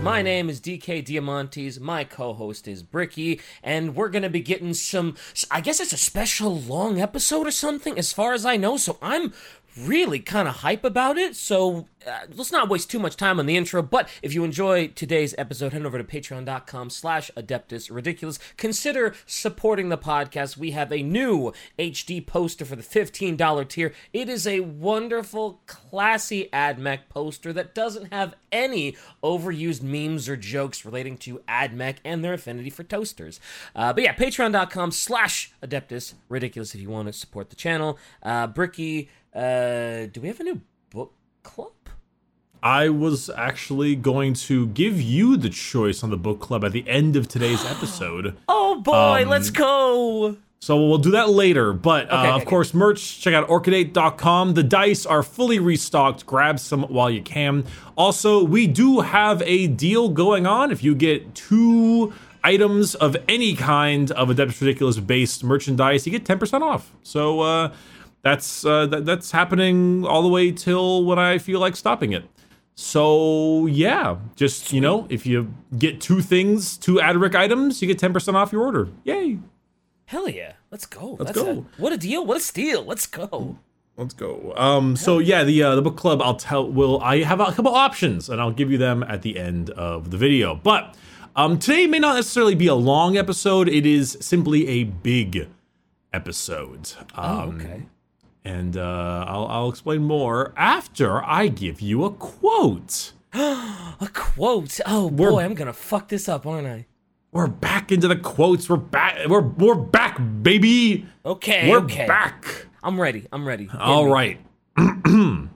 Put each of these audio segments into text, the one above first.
My name is DK Diamantes. My co-host is Bricky, and we're gonna be getting some. I guess it's a special long episode or something, as far as I know. So I'm really kind of hype about it. So uh, let's not waste too much time on the intro. But if you enjoy today's episode, head over to patreon.com slash adeptus ridiculous. Consider supporting the podcast. We have a new HD poster for the $15 tier. It is a wonderful, classy AdMech poster that doesn't have any overused memes or jokes relating to AdMech and their affinity for toasters. Uh, but yeah, patreon.com slash adeptus ridiculous if you want to support the channel. Uh, Bricky, uh, do we have a new book club? I was actually going to give you the choice on the book club at the end of today's episode. Oh boy, Um, let's go! So we'll do that later. But uh, Okay, of okay. course, merch, check out orchidate.com. The dice are fully restocked. Grab some while you can. Also, we do have a deal going on. If you get two items of any kind of Adeptus Ridiculous based merchandise, you get 10% off. So uh, that's uh, that, that's happening all the way till when I feel like stopping it. So yeah, just you know, if you get two things, two Adric items, you get 10% off your order. Yay. Hell yeah, let's go. Let's That's a- go. what a deal! What a steal! Let's go. Let's go. Um, so yeah, the uh, the book club. I'll tell. Will I have a couple options, and I'll give you them at the end of the video. But um, today may not necessarily be a long episode. It is simply a big episode. Um, Oh, okay. And uh, I'll I'll explain more after I give you a quote. A quote. Oh We're- boy, I'm gonna fuck this up, aren't I? We're back into the quotes. We're back. We're we're back, baby. Okay. We're okay. back. I'm ready. I'm ready. Hit All me. right.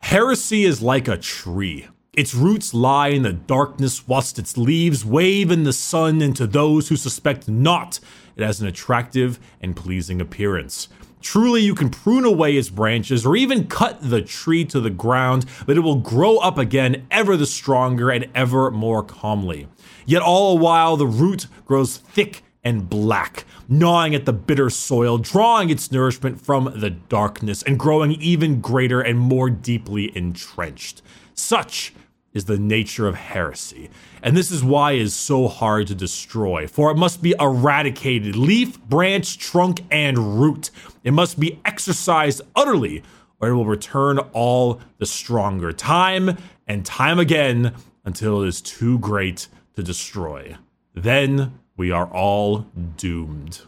Heresy is like a tree. Its roots lie in the darkness, whilst its leaves wave in the sun, and to those who suspect not, it has an attractive and pleasing appearance. Truly, you can prune away its branches or even cut the tree to the ground, but it will grow up again ever the stronger and ever more calmly. Yet, all the while, the root grows thick and black, gnawing at the bitter soil, drawing its nourishment from the darkness, and growing even greater and more deeply entrenched. Such is the nature of heresy, and this is why it is so hard to destroy, for it must be eradicated leaf, branch, trunk, and root. It must be exorcised utterly, or it will return all the stronger, time and time again, until it is too great to destroy. Then we are all doomed.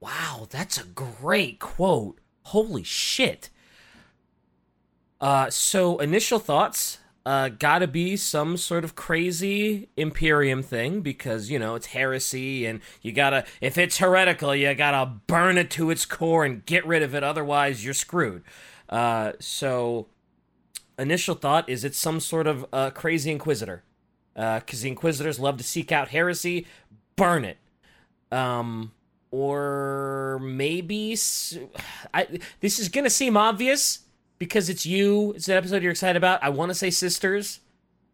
Wow, that's a great quote. Holy shit. Uh, so initial thoughts, uh, gotta be some sort of crazy Imperium thing because you know it's heresy, and you gotta if it's heretical, you gotta burn it to its core and get rid of it. Otherwise, you're screwed. Uh, so initial thought is it's some sort of uh, crazy Inquisitor, because the Inquisitors love to seek out heresy, burn it. Um, or maybe I this is gonna seem obvious because it's you. It's an episode you're excited about. I want to say sisters,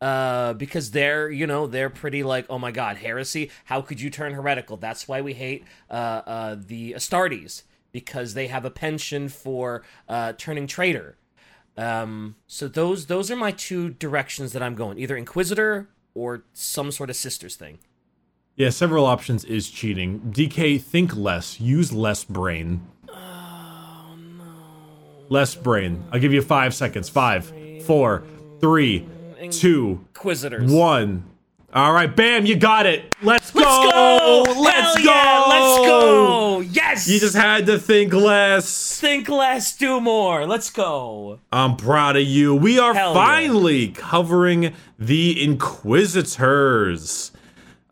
uh, because they're you know they're pretty like oh my god heresy. How could you turn heretical? That's why we hate uh, uh, the Astartes because they have a penchant for uh, turning traitor. Um, so those those are my two directions that I'm going. Either Inquisitor or some sort of sisters thing. Yeah, several options is cheating. DK, think less, use less brain. Less brain. I'll give you five seconds. Five, four, three, two, Inquisitors. one. All right, bam, you got it. Let's go. Let's go! Let's Hell go. yeah, let's go! Yes! You just had to think less. think less, do more. Let's go. I'm proud of you. We are Hell yeah. finally covering the Inquisitors.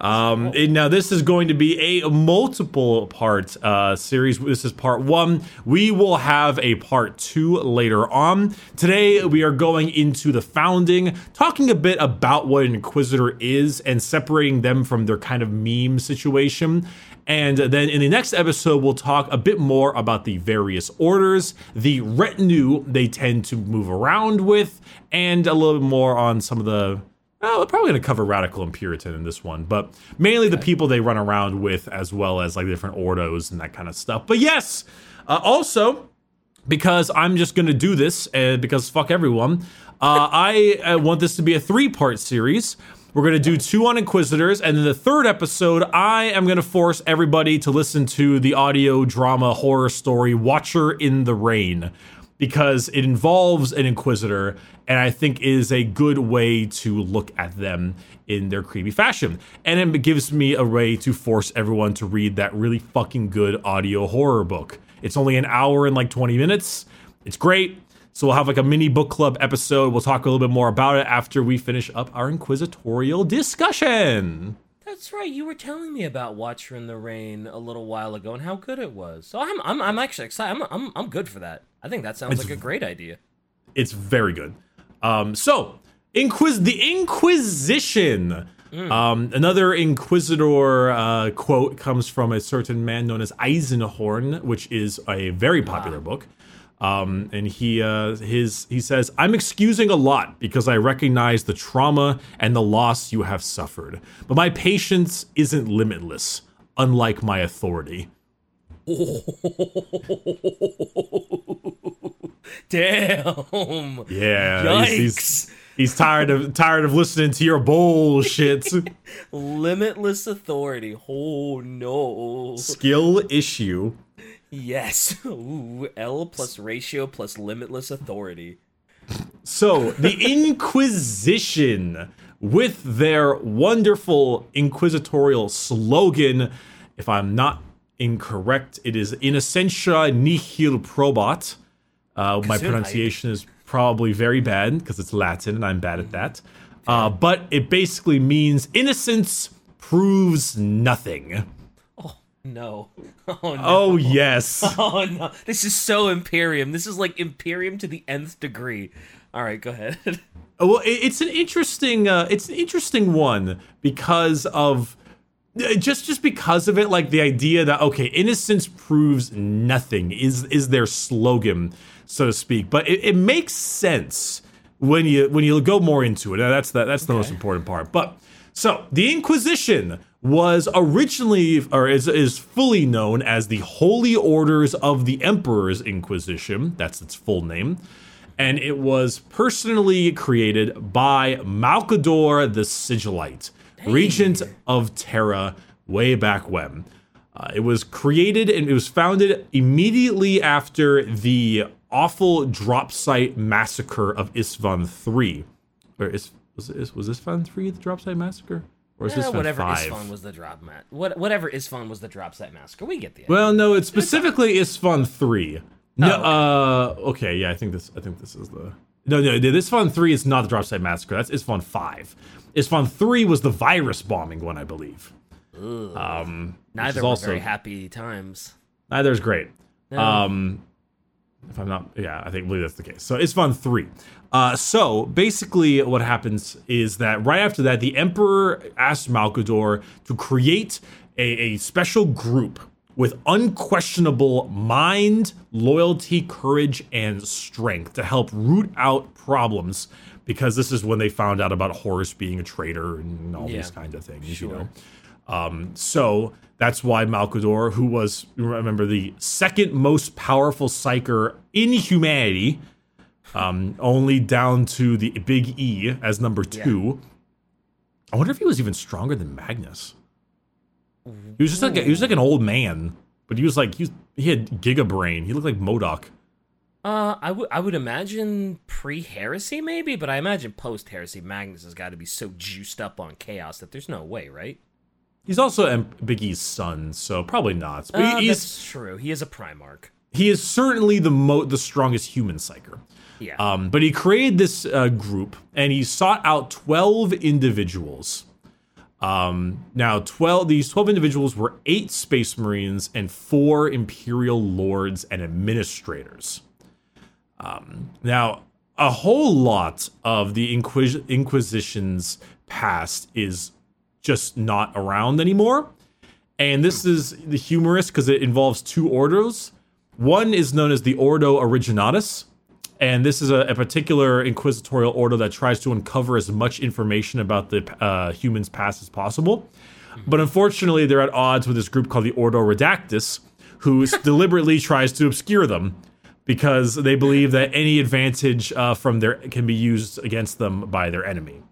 Um, and now this is going to be a multiple part uh, series. This is part one. We will have a part two later on. Today we are going into the founding, talking a bit about what an Inquisitor is and separating them from their kind of meme situation. And then in the next episode, we'll talk a bit more about the various orders, the retinue they tend to move around with, and a little bit more on some of the. We're probably going to cover radical and Puritan in this one, but mainly the people they run around with, as well as like different ordos and that kind of stuff. But yes, uh, also because I'm just going to do this uh, because fuck everyone. Uh, I uh, want this to be a three part series. We're going to do two on Inquisitors, and then the third episode, I am going to force everybody to listen to the audio drama horror story Watcher in the Rain because it involves an Inquisitor, and I think is a good way to look at them in their creepy fashion. And it gives me a way to force everyone to read that really fucking good audio horror book. It's only an hour and like 20 minutes. It's great. So we'll have like a mini book club episode. We'll talk a little bit more about it after we finish up our inquisitorial discussion. That's right. You were telling me about Watcher in the Rain a little while ago and how good it was. So I'm I'm, I'm actually excited. I'm, I'm I'm good for that. I think that sounds It's- like a great idea. It's very good. Um, so Inquis the Inquisition. Um, another Inquisitor uh, quote comes from a certain man known as Eisenhorn, which is a very popular book. Um, and he uh, his he says, "I'm excusing a lot because I recognize the trauma and the loss you have suffered, but my patience isn't limitless, unlike my authority." Damn. Yeah, he's, he's, he's tired of tired of listening to your bullshit. Limitless authority. Oh no. Skill issue. Yes. Ooh, L plus ratio plus limitless authority. So, the Inquisition, with their wonderful inquisitorial slogan, if I'm not incorrect, it is Innocentia Nihil Probat. Uh, my pronunciation is probably very bad because it's Latin and I'm bad at that. Uh, but it basically means innocence proves nothing. No. Oh no. Oh, yes. Oh no. This is so Imperium. This is like Imperium to the nth degree. All right, go ahead. Well, it's an interesting, uh, it's an interesting one because of uh, just just because of it, like the idea that okay, innocence proves nothing is is their slogan, so to speak. But it, it makes sense when you when you go more into it. And that's the, that's the most important part. But so the Inquisition was originally or is is fully known as the Holy Orders of the Emperor's Inquisition. That's its full name and it was personally created by Malcador the Sigillite, regent of Terra, way back when. Uh, it was created and it was founded immediately after the awful drop site massacre of Isstvan III. Or is, was, was Isstvan III the drop site massacre? Or is Eh, Isstvan whatever 5? Isstvan was the drop mat. What whatever Isstvan was the drop site massacre. We get the idea. Well, no, it's specifically Isstvan three. No, Oh, okay. uh, okay, yeah, I think this. I think this is the. No, no, the Isstvan three is not the drop site massacre. That's Isstvan five. Isstvan three was the virus bombing one, I believe. Um, Neither is were also very happy times. neither is great. No. Um, if I'm not, yeah, I think believe that's the case. So Isstvan three. Uh, so basically, what happens is that right after that, the Emperor asked Malcador to create a, a special group with unquestionable mind, loyalty, courage, and strength to help root out problems. Because this is when they found out about Horus being a traitor and all Yeah, these kind of things, you sure. know. Um, so that's why Malcador, who was remember the second most powerful psyker in humanity, um, only down to the big E as number two. I wonder if he was even stronger than Magnus. He was just like a, he was like an old man, but he was like he, was, he had giga brain. He looked like MODOK. Uh, I would I would imagine pre heresy maybe, but I imagine post heresy Magnus has got to be so juiced up on chaos that there's no way, right? He's also M- Big E's son, so probably not. But Uh, he- he's that's true. He is a Primarch. he is certainly the mo- the strongest human psyker. Yeah. Um, but he created this uh, group and he sought out 12 individuals. Um, now, 12 these 12 individuals were eight space marines and four imperial lords and administrators. Um, now, a whole lot of the Inquis- Inquisition's past is just not around anymore. And this is the humorous because it involves two orders. One is known as the Ordo Originatus, and this is a, a particular inquisitorial order that tries to uncover as much information about the uh, humans' past as possible. But unfortunately, they're at odds with this group called the Ordo Redactus, who deliberately tries to obscure them. because they believe that any advantage uh, from their can be used against them by their enemy.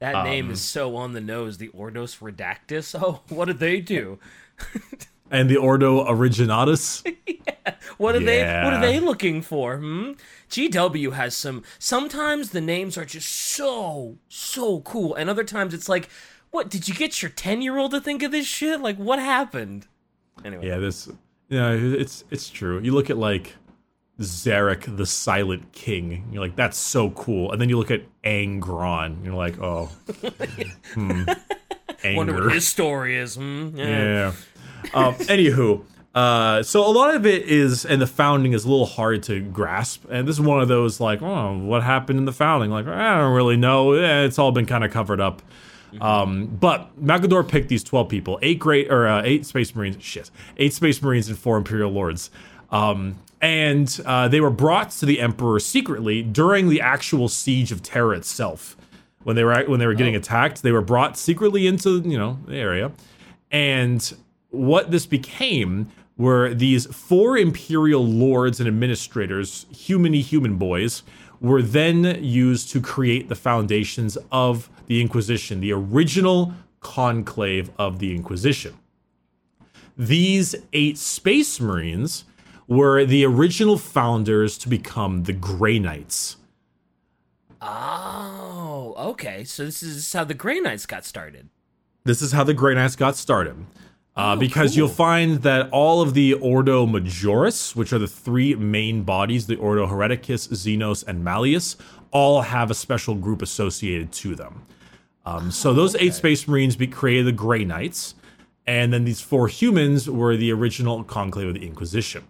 That name is so on the nose. The Ordos Redactus. Oh, what did they do? And the Ordo Originatus. What are they? What are they looking for? Hmm. GW has some. Sometimes the names are just so so cool, and other times it's like, what? Did you get your ten year old to think of this shit? Like, what happened? Anyway. Yeah, this. Yeah, it's it's true. You look at like Szarekh, the Silent King. You're like, that's so cool. And then you look at Angron. You're like, oh, hmm, Wonder what his story is. Hmm. Yeah. Yeah. Um, anywho, uh, so a lot of it is, and the founding is a little hard to grasp. And this is one of those like, oh, what happened in the founding? Like, I don't really know. Eh, it's all been kind of covered up. Um, but Malcador picked these twelve people, eight great or uh, eight Space Marines. Shit, eight Space Marines and four Imperial Lords. Um, and uh, they were brought to the Emperor secretly during the actual siege of Terra itself. When they were when they were getting attacked, they were brought secretly into you know the area, and what this became were these four imperial lords and administrators, humany human boys, were then used to create the foundations of the Inquisition, the original conclave of the Inquisition. These eight space marines were the original founders to become the Grey Knights. Oh, okay. So this is how the Grey Knights got started. This is how the Grey Knights got started. Uh, Oh, because cool. you'll find that all of the Ordo Majoris, which are the three main bodies, the Ordo Hereticus, Xenos, and Malleus, all have a special group associated to them. Um, so those eight Space Marines be- created the Grey Knights, and then these four humans were the original conclave of the Inquisition.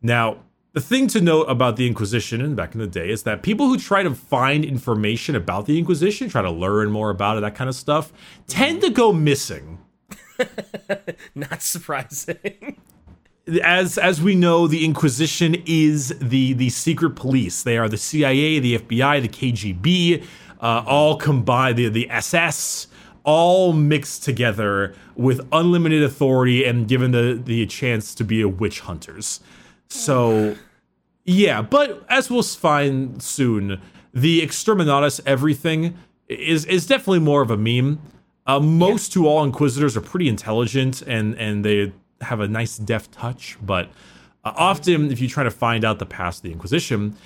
Now, the thing to note about the Inquisition and back in the day is that people who try to find information about the Inquisition, try to learn more about it, that kind of stuff, tend to go missing. Not surprising. As as we know, the Inquisition is the the secret police. They are the CIA, the FBI, the KGB, uh, all combined, the the SS, all mixed together with unlimited authority and given the the chance to be a witch hunters. So Yeah, but as we'll find soon, the Exterminatus everything is is definitely more of a meme. Uh, most to all Inquisitors are pretty intelligent and and they have a nice deft touch, but uh, often if you try to find out the past of the Inquisition,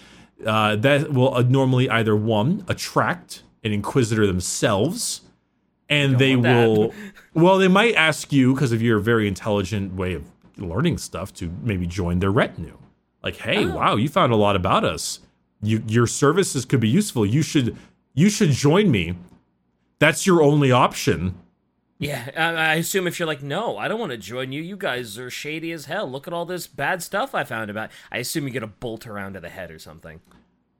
uh, that will uh, normally either one attract an Inquisitor themselves, and they will. Well, they might ask you because of your very intelligent way of learning stuff to maybe join their retinue. Like, hey, wow, you found a lot about us. You, your services could be useful. You should, you should join me. That's your only option. Yeah, I, I assume if you're like, no, I don't want to join you. You guys are shady as hell. Look at all this bad stuff I found about. I assume you get a bolt around to the head or something.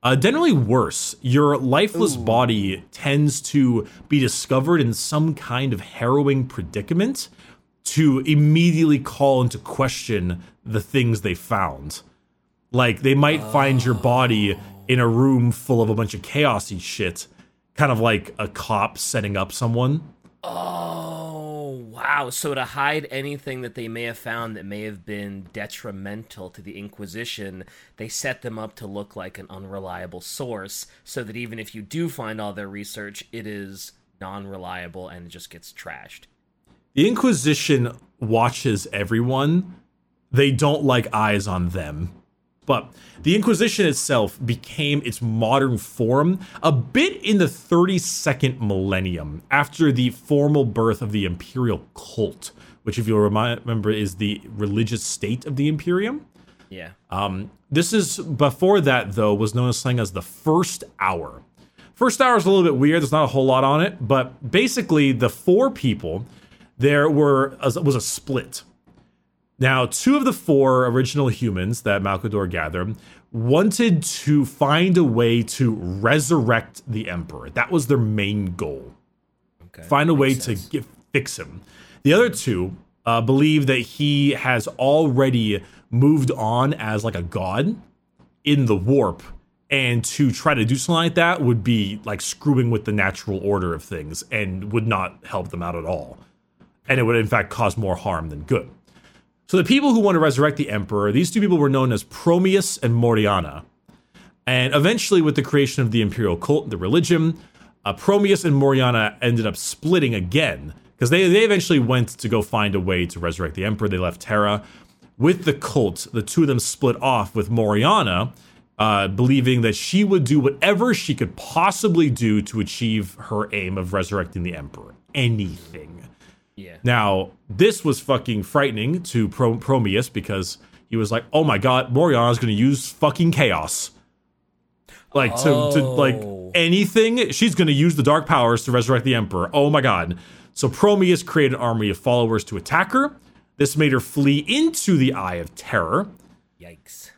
Uh, generally worse. Your lifeless body tends to be discovered in some kind of harrowing predicament to immediately call into question the things they found. Like they might find your body in a room full of a bunch of chaosy shit, kind of like a cop setting up someone. Oh, wow. So to hide anything that they may have found that may have been detrimental to the Inquisition, they set them up to look like an unreliable source so that even if you do find all their research, it is non reliable and it just gets trashed. The Inquisition watches everyone. They don't like eyes on them. But the Inquisition itself became its modern form a bit in the 32nd millennium after the formal birth of the imperial cult, which, if you'll remember, is the religious state of the Imperium. Yeah. Um, this is before that though was known as something as the first hour. First hour is a little bit weird. There's not a whole lot on it, but basically the four people there were was a split. Now, two of the four original humans that Malcador gathered wanted to find a way to resurrect the emperor. That was their main goal Okay. find a way Makes to get, fix him. The other two uh, believe that he has already moved on as like a god in the warp, and to try to do something like that would be like screwing with the natural order of things and would not help them out at all. And it would, in fact, cause more harm than good. So the people who want to resurrect the emperor, these two people were known as Promius and Moriana. And eventually, with the creation of the imperial cult, the religion, uh, Promius and Moriana ended up splitting again because they, they eventually went to go find a way to resurrect the emperor. They left Terra. With the cult, the two of them split off with Moriana, uh, believing that she would do whatever she could possibly do to achieve her aim of resurrecting the emperor. Anything. Yeah. Now, this was fucking frightening to Pro- Promius because he was like, "Oh my god, Moriana's going to use fucking chaos." Like to, to like Oh. anything, she's going to use the dark powers to resurrect the emperor. Oh my god. So Promius created an army of followers to attack her. This made her flee into the Eye of Terror. Yikes.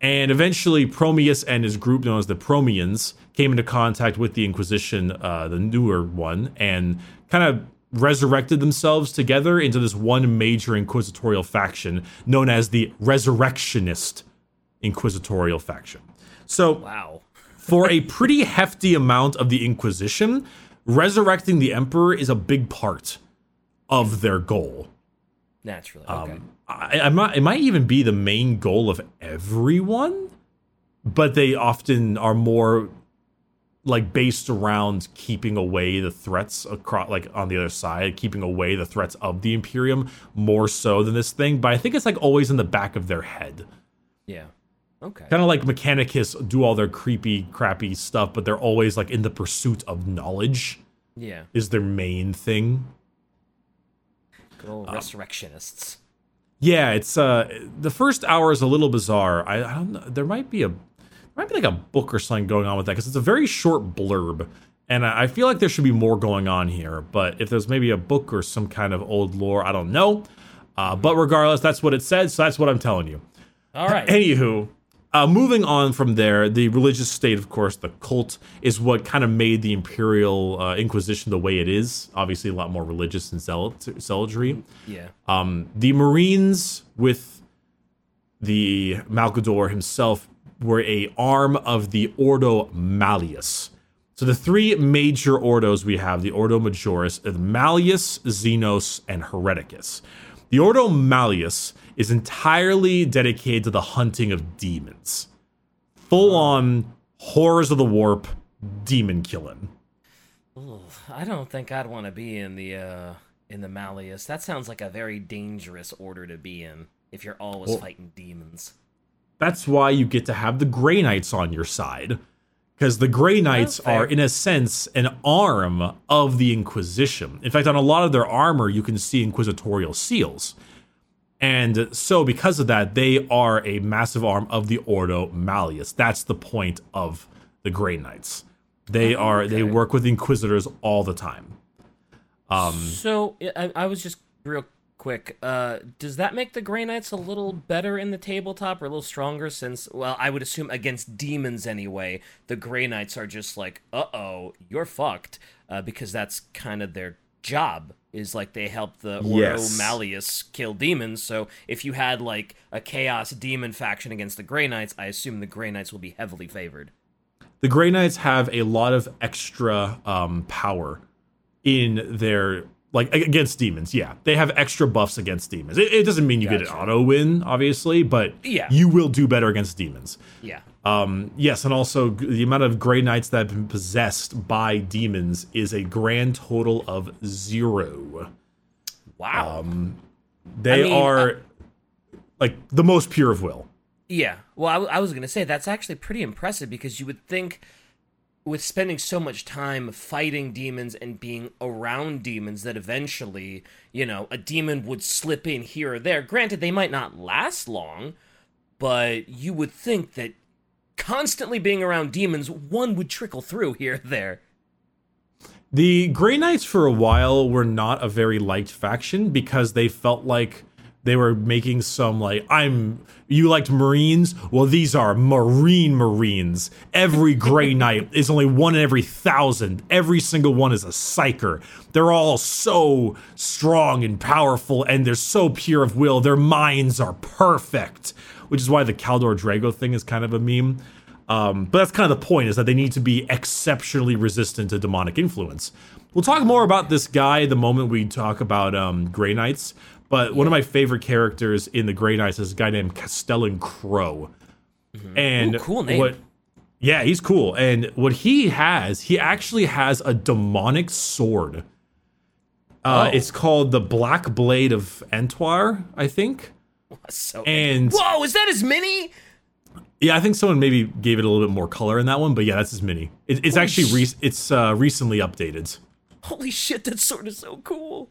And eventually, Promius and his group, known as the Promians, came into contact with the Inquisition, uh, the newer one, and kind of resurrected themselves together into this one major inquisitorial faction known as the Resurrectionist Inquisitorial faction. So, Wow. for a pretty hefty amount of the Inquisition, resurrecting the Emperor is a big part of their goal. Naturally. Okay. Um, I, I might, it might even be the main goal of everyone, but they often are more like based around keeping away the threats across, like on the other side, keeping away the threats of the Imperium more so than this thing. But I think it's like always in the back of their head, yeah. Okay. kind of like Mechanicus do all their creepy, crappy stuff, but they're always like in the pursuit of knowledge Yeah. is their main thing. Good old resurrectionists. Yeah, it's uh the first hour is a little bizarre. I, I don't know. There might be a might be like a book or something going on with that because it's a very short blurb, and I feel like there should be more going on here. But if there's maybe a book or some kind of old lore, I don't know. Uh, but regardless, that's what it said, so that's what I'm telling you. All right. Anywho, uh, moving on from there, the religious state, of course, the cult, is what kind of made the imperial uh, inquisition the way it is. Obviously, a lot more religious and zealot- zealotry. yeah. Um, the Marines with the Malcador himself were a arm of the Ordo Malleus. So the three major ordos we have, the Ordo Majoris, the Malleus, Xenos, and Hereticus. The Ordo Malleus is entirely dedicated to the hunting of demons. Full on horrors of the warp, demon killing. Ooh, I don't think I'd want to be in the uh in the Malleus. That sounds like a very dangerous order to be in if you're always Well- fighting demons. That's why you get to have the Grey Knights on your side. Because the Grey Knights are, in a sense, an arm of the Inquisition. In fact, on a lot of their armor, you can see inquisitorial seals. And so, because of that, they are a massive arm of the Ordo Malleus. That's the point of the Grey Knights. They are they work with Inquisitors all the time. Um, So I, I was just real quick. Uh, does that make the Grey Knights a little better in the tabletop or a little stronger? Since, well, I would assume against demons anyway, the Grey Knights are just like, uh oh, you're fucked, uh, because that's kind of their job. Is like they help the Ordo Yes. Malleus kill demons. So if you had like a Chaos Demon faction against the Grey Knights, I assume the Grey Knights will be heavily favored. the Grey Knights have a lot of extra um, power in their like against demons. Yeah, they have extra buffs against demons. It, it doesn't mean you get an auto win, obviously, but Yeah. you will do better against demons. Yeah. Um, yes, and also the amount of Grey Knights that have been possessed by demons is a grand total of zero. Wow. They I mean, are like the most pure of will. Yeah. Well, I, w- I was going to say that's actually pretty impressive because you would think with spending so much time fighting demons and being around demons that eventually, you know, a demon would slip in here or there. Granted, they might not last long, but you would think that constantly being around demons, one would trickle through here or there. The Grey Knights for a while were not a very liked faction because they felt like they were making some like I'm you liked Marines? Well, these are Marine Marines. Every Grey Knight is only one in every thousand. Every single one is a psyker. They're all so strong and powerful, and they're so pure of will. Their minds are perfect, which is why the Kaldor Draigo thing is kind of a meme. Um, but that's kind of the point is that they need to be exceptionally resistant to demonic influence. We'll talk more about this guy the moment we talk about um, Grey Knights. But one of my favorite characters in the Grey Knights is a guy named Castellan Crowe. And Ooh, cool name. what yeah, he's cool. And what he has, he actually has a demonic sword. Uh, Oh. It's called the Black Blade of Antwyr, I think. So And whoa, is that his mini? yeah, I think someone maybe gave it a little bit more color in that one, but yeah, that's his mini. It, it's Holy actually re- it's uh, recently updated. Holy shit, that sword is so cool.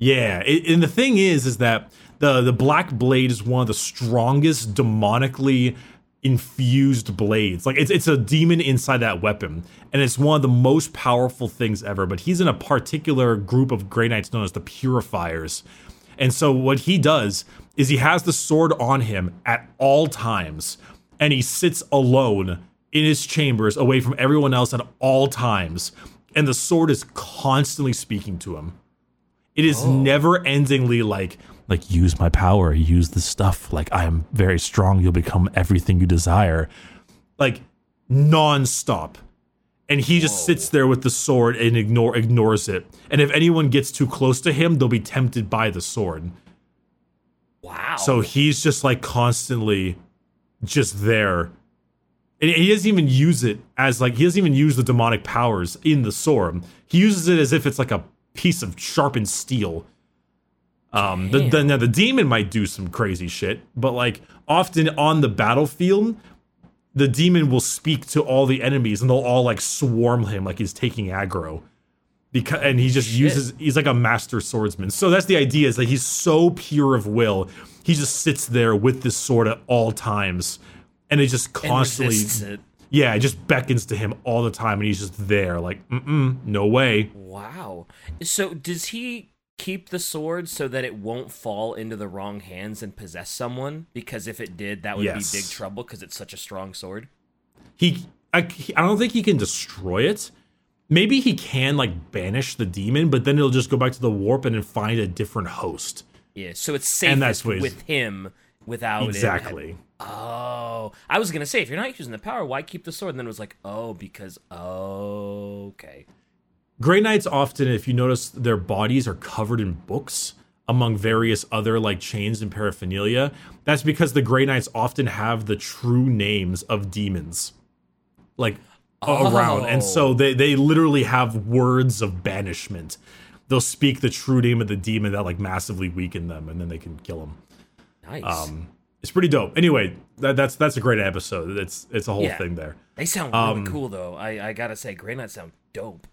Yeah, it, and the thing is, is that the the Black Blade is one of the strongest demonically infused blades. Like it's it's a demon inside that weapon, and it's one of the most powerful things ever. But he's in a particular group of Grey Knights known as the Purifiers, and so what he does is he has the sword on him at all times, and he sits alone in his chambers, away from everyone else at all times, and the sword is constantly speaking to him. It is oh. never endingly like like use my power, use the stuff. Like I am very strong. You'll become everything you desire. Like nonstop. And he just sits there with the sword and ignore ignores it. And if anyone gets too close to him, they'll be tempted by the sword. Wow. So he's just like constantly just there. And he doesn't even use it as like he doesn't even use the demonic powers in the sword. He uses it as if it's like a piece of sharpened steel. Um, the, the now the demon might do some crazy shit, but like often on the battlefield, the demon will speak to all the enemies and they'll all like swarm him like he's taking aggro. Because and he just Shit. uses he's like a master swordsman. So that's the idea is that he's so pure of will. He just sits there with this sword at all times and it just constantly. Yeah, it just beckons to him all the time and he's just there like mm no way. Wow. So does he keep the sword so that it won't fall into the wrong hands and possess someone? Because if it did, that would Yes. be big trouble because it's such a strong sword. He I, he- I don't think he can destroy it. Maybe he can like banish the demon, but then it'll just go back to the warp and then find a different host. Yeah. So it's safest with him without it- Exactly. Oh, I was gonna say if you're not using the power, why keep the sword? And then it was like, oh, because oh, okay. Grey Knights often, if you notice, their bodies are covered in books among various other like chains and paraphernalia. That's because the Grey Knights often have the true names of demons, like around, and so Oh. they they literally have words of banishment. They'll speak the true name of the demon that like massively weaken them, and then they can kill them. Nice. Um, it's pretty dope. Anyway, that, that's that's a great episode. It's it's a whole Yeah. thing there. they sound really um, cool though. I I gotta say, Grey Knights sound dope.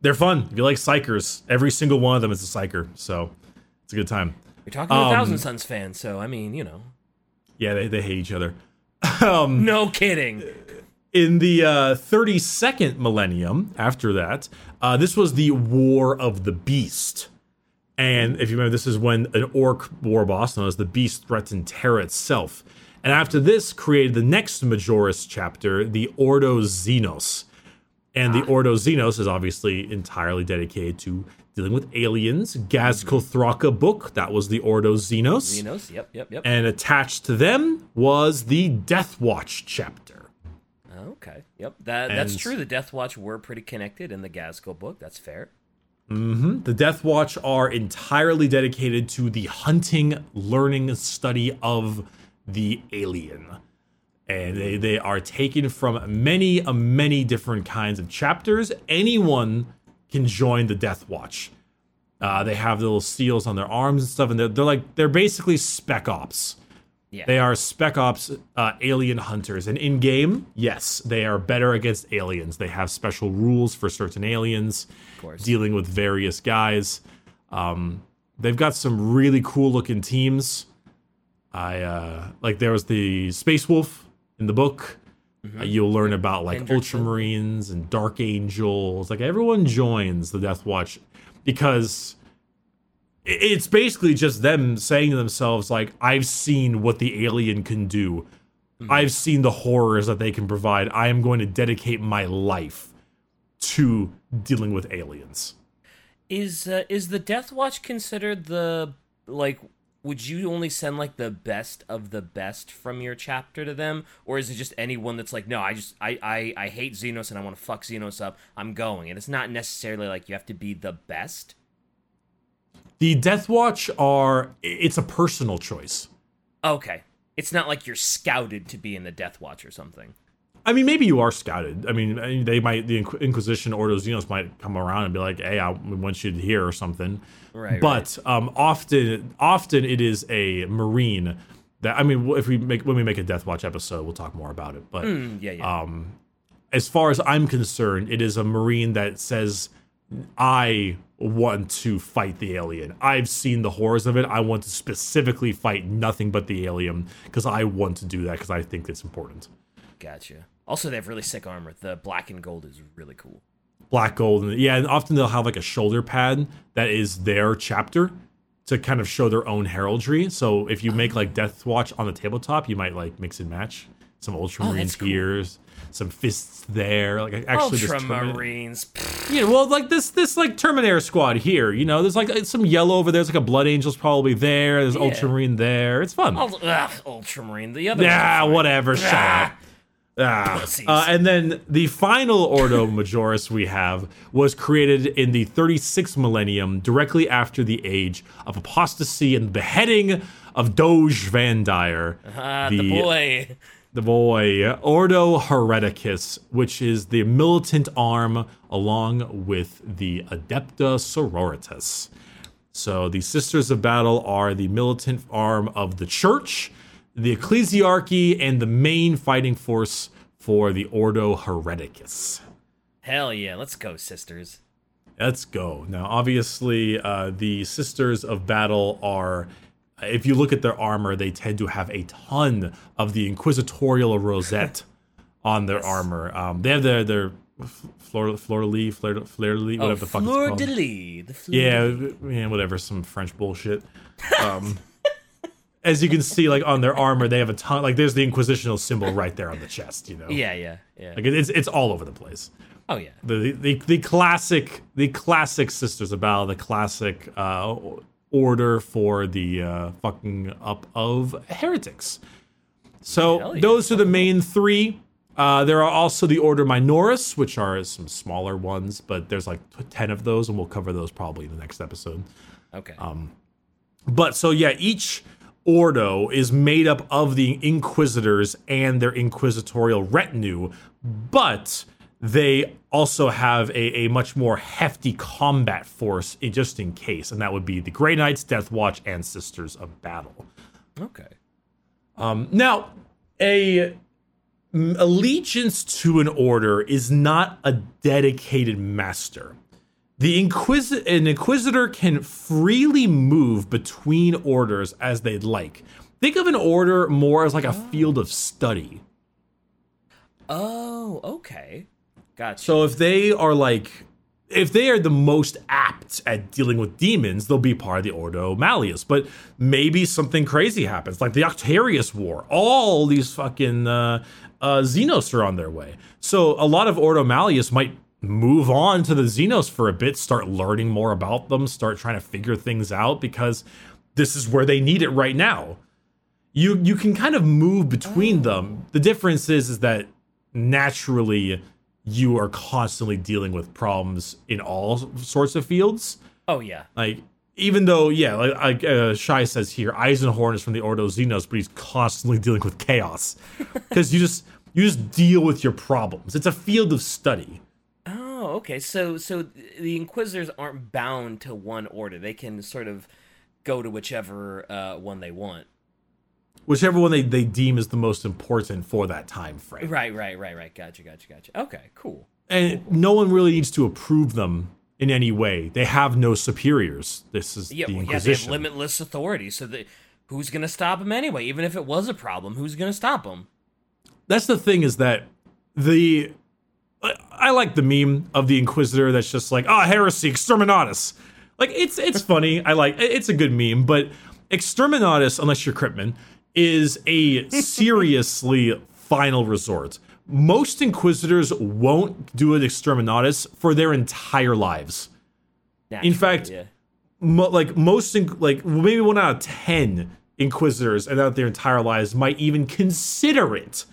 They're fun. If you like psykers, every single one of them is a psyker, so it's a good time. You're talking to a Um, Thousand Suns fan, so I mean, you know, Yeah, they, they hate each other. Um, no kidding. in the uh, 32nd millennium, after that, uh, this was the War of the Beast. And if you remember, this is when an orc war boss known as the Beast threatened Terra itself. And after this, created the next Majoris chapter, the Ordo Xenos. And the ah. Ordo Xenos is obviously entirely dedicated to dealing with aliens. Ghazghkull Thraka mm-hmm. book, that was the Ordo Xenos. Xenos, yep, yep, yep. And attached to them was the Death Watch chapter. Okay. Yep. That that's true. The Death Watch were pretty connected in the Gasco book. That's fair. The Death Watch are entirely dedicated to the hunting, learning, study of the alien. And they, they are taken from many, uh, many different kinds of chapters. Anyone can join the Death Watch. Uh, they have little seals on their arms and stuff, and they're, they're like they're basically spec ops. Yeah. They are spec ops uh, alien hunters. And in game, yes, they are better against aliens. They have special rules for certain aliens, course. dealing with various guys. Um, they've got some really cool looking teams. I uh, like there was the Space Wolf in the book. Uh, you'll learn about like. Ultramarines and Dark Angels. Like everyone joins the Death Watch because it's basically just them saying to themselves like i've seen what the alien can do i've seen the horrors that they can provide i am going to dedicate my life to dealing with aliens Is uh, is the Death Watch considered the like? Would you only send like the best of the best from your chapter to them, or is it just anyone that's like, no, I just I I, I hate Xenos and I want to fuck Xenos up. I'm going, and it's not necessarily like you have to be the best. The Death Watch are it's a personal choice. Okay. It's not like you're scouted to be in the Death Watch or something. I mean, maybe you are scouted. I mean, they might the Inquisition or those Xenos might come around and be like, "Hey, I want you here" or something. Right. But um, often, often it is a Marine that I mean, if we make when we make a Death Watch episode, we'll talk more about it. But Mm, yeah, yeah. um, as far as I'm concerned, it is a Marine that says, I want to fight the alien. I've seen the horrors of it. I want to specifically fight nothing but the alien because I want to do that because I think it's important. gotcha. Also, they have really sick armor. The black and gold is really cool. Black gold, and yeah, and often they'll have like a shoulder pad that is their chapter to kind of show their own heraldry. So if you make like Death Watch on the tabletop, you might like mix and match some Ultramarine that's cool. some fists there. Like actually, Ultramarines. Pfft, Yeah, well, like this, this like Terminator squad here. You know, there's like uh, some yellow over there. There's like a Blood Angel's probably there. There's Yeah. Ultramarine there. It's fun. Ugh, Ultramarine. The other. yeah, whatever. Shut Ah. up. Ah. Uh, and then the final Ordo Majoris we have was created in the 36th millennium, directly after the age of apostasy and beheading of Goge Vandire. Ah, the boy. The boy Ordo Hereticus, which is the militant arm along with the Adepta Sororitas. So the Sisters of Battle are the militant arm of the church, the ecclesiarchy, and the main fighting force for the Ordo Hereticus. Hell yeah, let's go, sisters. Let's go. Now, obviously, uh, the Sisters of Battle are, if you look at their armor, they tend to have a ton of the Inquisitorial rosette on their armor. Um, they have their their fleur fleur de lis, fleur de fleur de whatever oh, the fuck fleur it's de called. lis. The fleur Yeah, de yeah, whatever, some French bullshit. Um, as you can see, like on their armor, they have a ton. Like, there's the Inquisitional symbol right there on the chest. You know, Yeah, yeah, yeah. like it's it's all over the place Oh yeah. the the the classic the classic Sisters of Battle, the classic uh, order for the uh, fucking up of heretics. So yeah. those are the main three. Uh, there are also the Order Minoris, which are some smaller ones, but there's like ten of those, and we'll cover those probably in the next episode. Okay. Um, But so yeah, each Ordo is made up of the Inquisitors and their inquisitorial retinue, but they also have a, a much more hefty combat force in, just in case, and that would be the Grey Knights, Death Watch, and Sisters of Battle. okay. Um, now, a allegiance to an order is not a dedicated master. The Inquisi- an inquisitor can freely move between orders as they'd like. Think of an order more as like a field of study. Oh, okay. Gotcha. So if they are like, if they are the most apt at dealing with demons, they'll be part of the Ordo Malleus. But maybe something crazy happens, like the Octarius War. All these fucking uh, uh, Xenos are on their way. So a lot of Ordo Malleus might move on to the Xenos for a bit, start learning more about them, start trying to figure things out because this is where they need it right now. You you can kind of move between them. The difference is is that naturally you are constantly dealing with problems in all sorts of fields. oh yeah. Like even though yeah, like, like uh, Shai says here, Eisenhorn is from the Ordo Xenos, but he's constantly dealing with chaos because you just you just deal with your problems. It's a field of study. Oh, okay. So so the Inquisitors aren't bound to one order. They can sort of go to whichever uh, one they want. Whichever one they, they deem is the most important for that time frame. Right, right, right, right. Gotcha, gotcha, gotcha. Okay, cool. And no one really needs to approve them in any way. They have no superiors. This is Yeah, the well, yeah, they have Inquisition. limitless authority. So they, who's gonna stop them anyway? Even if it was a problem, who's gonna stop them? that's the thing is that the I- I like the meme of the Inquisitor that's just like, oh, heresy, exterminatus. Like it's it's funny. I like it's a good meme, but exterminatus, unless you're Kryptman, is a seriously final resort. Most Inquisitors won't do an exterminatus for their entire lives. Naturally, fact, yeah. Mo- like most, in- like maybe one out of ten Inquisitors and out their entire lives might even consider it.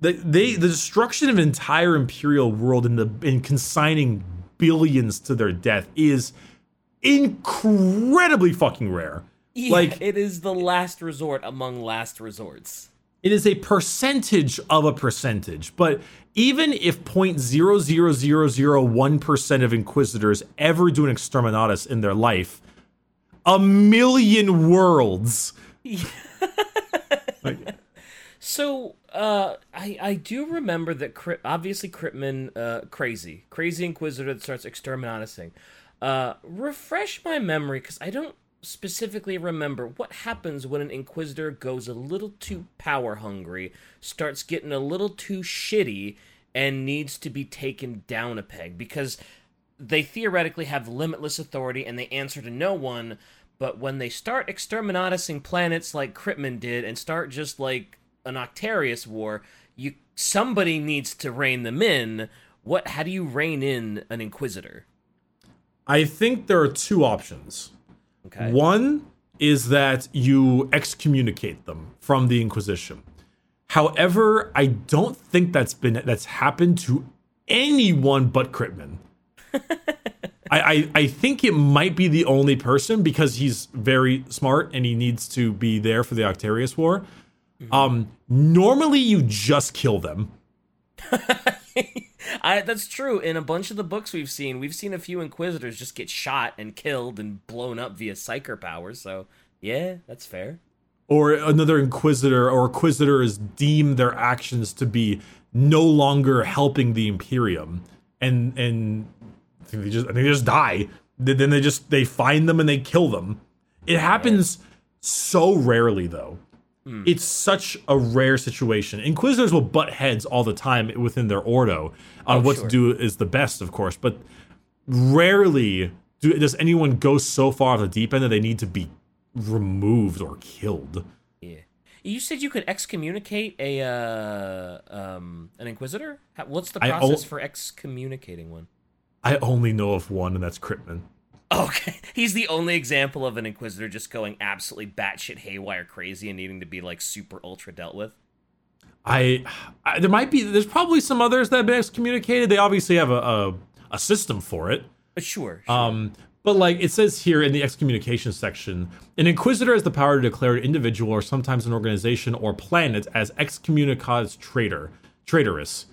The, they the destruction of an entire imperial world and the in consigning billions to their death is incredibly fucking rare. Yeah, like it is the last resort among last resorts. It is a percentage of a percentage, but even if 0.00001% of inquisitors ever do an exterminatus in their life, a million worlds. like, so uh, I I do remember that Cri- obviously Kryptman uh, crazy crazy inquisitor that starts exterminatusing. Uh, refresh my memory because I don't specifically remember what happens when an inquisitor goes a little too power hungry, starts getting a little too shitty, and needs to be taken down a peg because they theoretically have limitless authority and they answer to no one. But when they start exterminatusing planets like Kryptman did and start just like an Octarius war, you somebody needs to rein them in. What? How do you rein in an Inquisitor? I think there are two options. Okay. One is that you excommunicate them from the Inquisition. However, I don't think that's been that's happened to anyone but Kryptman. I, I, I think it might be the only person because he's very smart and he needs to be there for the Octarius War. Mm-hmm. Um, normally you just kill them. I, that's true. In a bunch of the books we've seen, we've seen a few Inquisitors just get shot and killed and blown up via Psyker powers. So yeah, that's fair. Or another Inquisitor or Inquisitors deem their actions to be no longer helping the Imperium, and and I think they just I think they just die. Then they just they find them and they kill them. It happens yeah. so rarely though. Mm. It's such a rare situation. Inquisitors will butt heads all the time within their ordo on oh, what sure. to do is the best, of course, but rarely do, does anyone go so far off the deep end that they need to be removed or killed. Yeah. You said you could excommunicate a uh, um, an inquisitor. What's the process o- for excommunicating one? I only know of one, and that's Kryptman. Okay, he's the only example of an inquisitor just going absolutely batshit haywire crazy and needing to be like super ultra dealt with. I, I there might be there's probably some others that have been excommunicated. They obviously have a a, a system for it. Uh, sure, sure. Um, but like it says here in the excommunication section, an inquisitor has the power to declare an individual or sometimes an organization or planet as excommunicado traitor, traitorous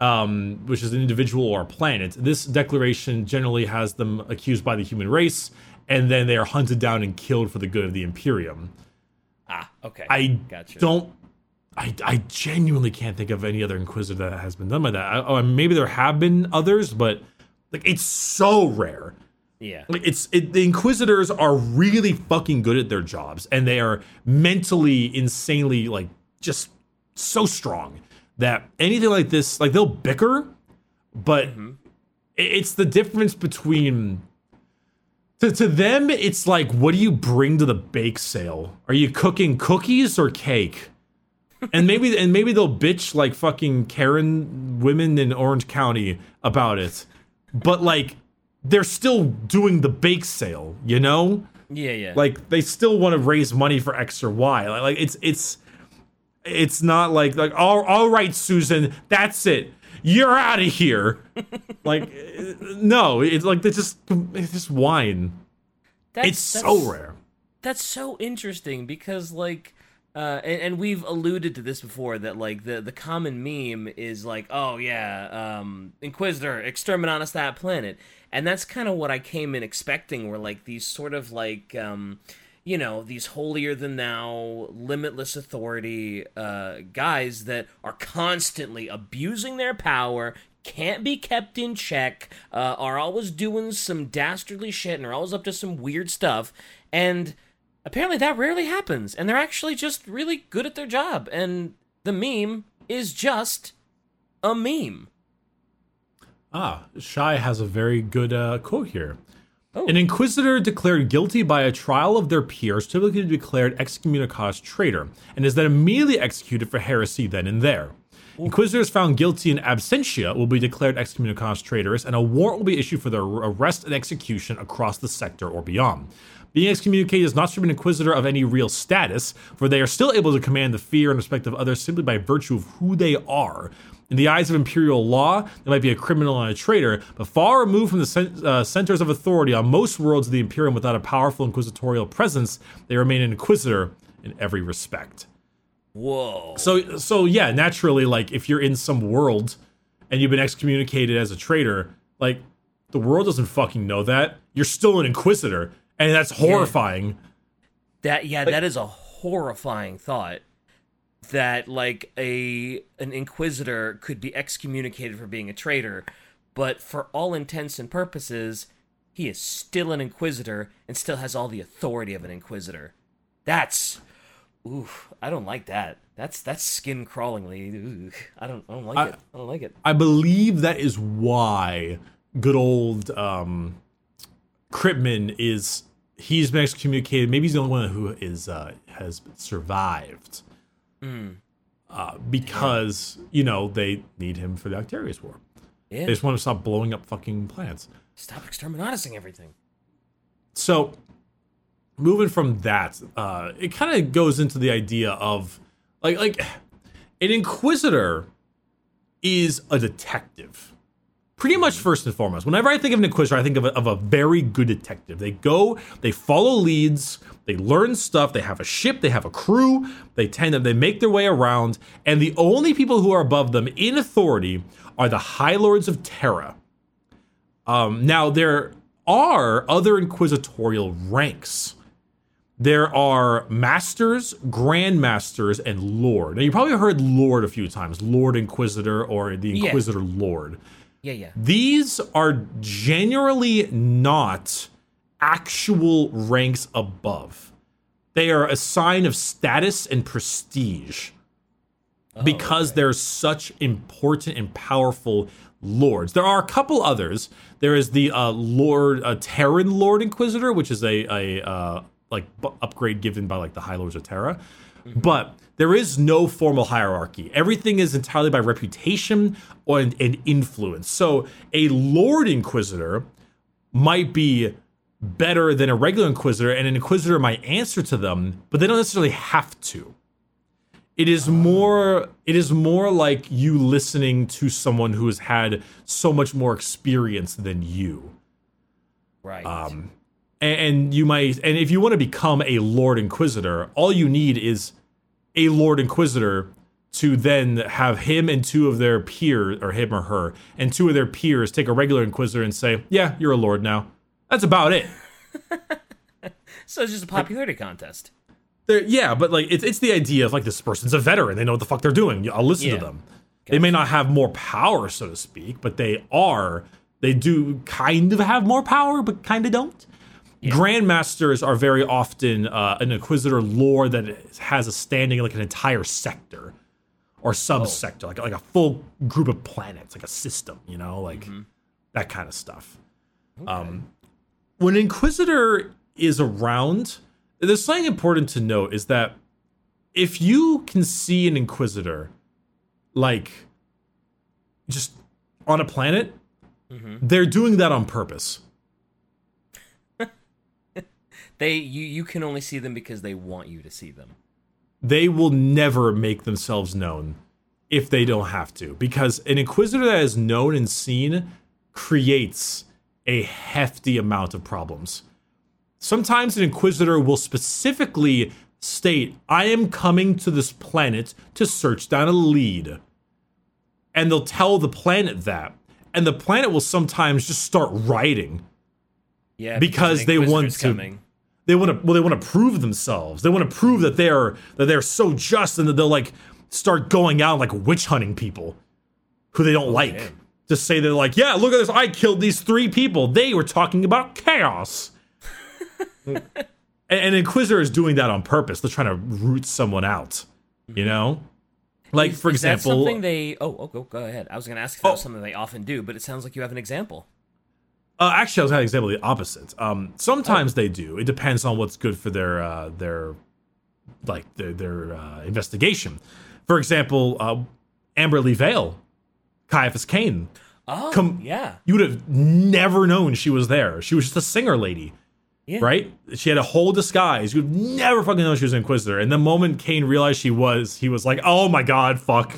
um, which is an individual or a planet. This declaration generally has them accused by the human race, and then they are hunted down and killed for the good of the Imperium. Ah, okay. I gotcha. don't. I, I genuinely can't think of any other Inquisitor that has been done by that. I, oh, maybe there have been others, but like it's so rare. Yeah, like it's it, the Inquisitors are really fucking good at their jobs, and they are mentally insanely like just so strong that anything like this, like they'll bicker, but mm-hmm. it's the difference between to, to them, it's like, what do you bring to the bake sale? Are you cooking cookies or cake? and maybe and maybe they'll bitch like fucking Karen women in Orange County about it. But like they're still doing the bake sale, you know? Yeah, yeah. Like they still want to raise money for X or Y. Like, like it's it's it's not like like all, all right susan that's it. You're out of here. Like no it's like they just it's just wine that's, it's that's, so rare. That's so interesting because like uh, and, and, we've alluded to this before that like the the common meme is like oh yeah um inquisitor exterminatus that planet. And that's kind of what i came in expecting were like these sort of like um you know these holier than thou limitless authority uh, guys that are constantly abusing their power can't be kept in check uh, are always doing some dastardly shit and are always up to some weird stuff. And apparently that rarely happens. And they're actually just really good at their job. And the meme is just a meme. Ah shy has a very good uh, quote here Oh. An inquisitor declared guilty by a trial of their peers typically declared excommunicado traitor, and is then immediately executed for heresy then and there. Inquisitors found guilty in absentia will be declared excommunicado traitors, and a warrant will be issued for their arrest and execution across the sector or beyond. Being excommunicated is not to an inquisitor of any real status, for they are still able to command the fear and respect of others simply by virtue of who they are. In the eyes of imperial law, they might be a criminal and a traitor, but far removed from the cen- uh, centers of authority on most worlds of the Imperium without a powerful inquisitorial presence, they remain an inquisitor in every respect. Whoa. So, so yeah, naturally, like if you're in some world and you've been excommunicated as a traitor, like the world doesn't fucking know that. You're still an inquisitor, and that's horrifying. That yeah, that is a horrifying thought. That like a an inquisitor could be excommunicated for being a traitor, but for all intents and purposes, he is still an inquisitor and still has all the authority of an inquisitor. That's ooh, I don't like that. That's that's skin crawlingly. Ooh, I don't I don't like I- it. I don't like it. I believe that is why good old um, Kryptman is he's been excommunicated. Maybe he's the only one who is uh, has survived. Uh, because you know they need him for the Octarius War. Yeah. They just want to stop blowing up fucking plants. Stop exterminating everything. So, moving from that, uh, it kind of goes into the idea of like like an inquisitor is a detective. Pretty much first and foremost. Whenever I think of an inquisitor, I think of a, of a very good detective. They go, they follow leads, they learn stuff, they have a ship, they have a crew, they tend to they make their way around, and the only people who are above them in authority are the High Lords of Terra. Um, now there are other inquisitorial ranks. There are masters, grandmasters, and lord. Now you probably heard lord a few times, Lord Inquisitor or the Yeah. Inquisitor Lord. Yeah, yeah. These are generally not actual ranks above. They are a sign of status and prestige because they're such important and powerful lords. There are a couple others. There is the uh, Lord uh, Terran Lord Inquisitor, which is a a uh, like bu- upgrade given by like the High Lords of Terra, but there is no formal hierarchy. Everything is entirely by reputation and, and influence. So a Lord Inquisitor might be better than a regular Inquisitor, and an Inquisitor might answer to them, but they don't necessarily have to. It is more it is more like you listening to someone who has had so much more experience than you. Right. Um, and, and you might and if you want to become a Lord Inquisitor, all you need is a Lord Inquisitor to then have him and two of their peers, or him or her, and two of their peers take a regular Inquisitor and say, "Yeah, you're a Lord now." That's about it. so it's just a popularity contest. Yeah, but like it's it's the idea of like this person's a veteran. They know what the fuck they're doing. I'll listen Yeah. to them. They may not have more power, so to speak, but they are. They do kind of have more power, but kind of don't. Grandmasters are very often uh, an Inquisitor lore that has a standing in like an entire sector or subsector, like like a full group of planets, like a system, you know, like that kind of stuff. Um, when Inquisitor is around, there's something important to note is that if you can see an Inquisitor, like just on a planet, they're doing that on purpose. They you you can only see them because they want you to see them. They will never make themselves known if they don't have to, because an Inquisitor that is known and seen creates a hefty amount of problems. Sometimes an Inquisitor will specifically state, I am coming to this planet to search down a lead. And they'll tell the planet that. And the planet will sometimes just start writing. Yeah, Because an they want to- Coming. They want to well, they want to prove themselves. They want to prove that they're that they're so just and that they'll like start going out like witch hunting people who they don't oh, like. damn. Just say they're like, yeah, look at this. I killed these three people. They were talking about chaos. and, and Inquisitor is doing that on purpose. They're trying to root someone out. You know, mm-hmm. like for Is that example, something they? Oh, oh, go, go ahead. I was going to ask if that was Oh. something they often do, but it sounds like you have an example. Uh, actually, I was having an example of the opposite. Um, Oh. sometimes they do. It depends on what's good for their uh, their like their their uh, investigation. For example, uh, Amber Lee Vale, Ciaphas Cain. Oh, Com- yeah, You would have never known she was there. She was just a singer lady. Yeah. Right? She had a whole disguise. You'd never fucking know she was an Inquisitor. And the moment Cain realized she was, he was like, "Oh my god, fuck,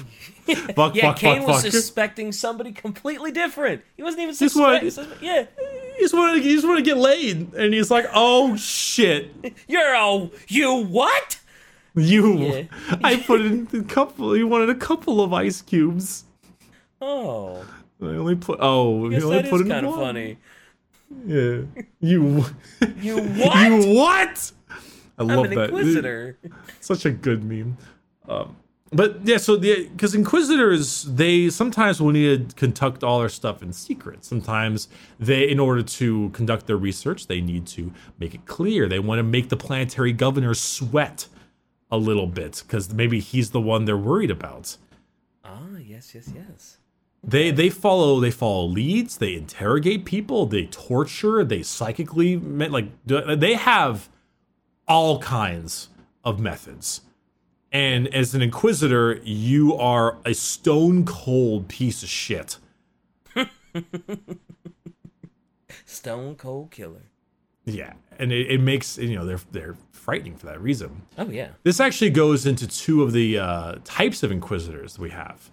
fuck, Yeah, fuck, Cain fuck, was fuck." suspecting somebody completely different. He wasn't even suspecting. Yeah, He just wanted, to, he just wanted to get laid, and he's like, "Oh shit, you're oh, you what? you!" Yeah. I put in a couple. He wanted a couple of ice cubes. Oh, I only put. Oh, he guess only that put is in kind of funny. Yeah, you. You what? You what? I I'm love an that. inquisitor. Such a good meme. Um, but yeah, so the because inquisitors they sometimes will need to conduct all their stuff in secret. Sometimes they, in order to conduct their research, they need to make it clear. They want to make the planetary governor sweat a little bit because maybe he's the one they're worried about. Ah, yes, yes, yes. They they follow they follow leads. They interrogate people. They torture. They psychically like they have all kinds of methods. And as an inquisitor, you are a stone cold piece of shit. Stone Cold Killer. Yeah, and it, it makes you know they're they're frightening for that reason. Oh yeah. This actually goes into two of the uh, types of inquisitors that we have.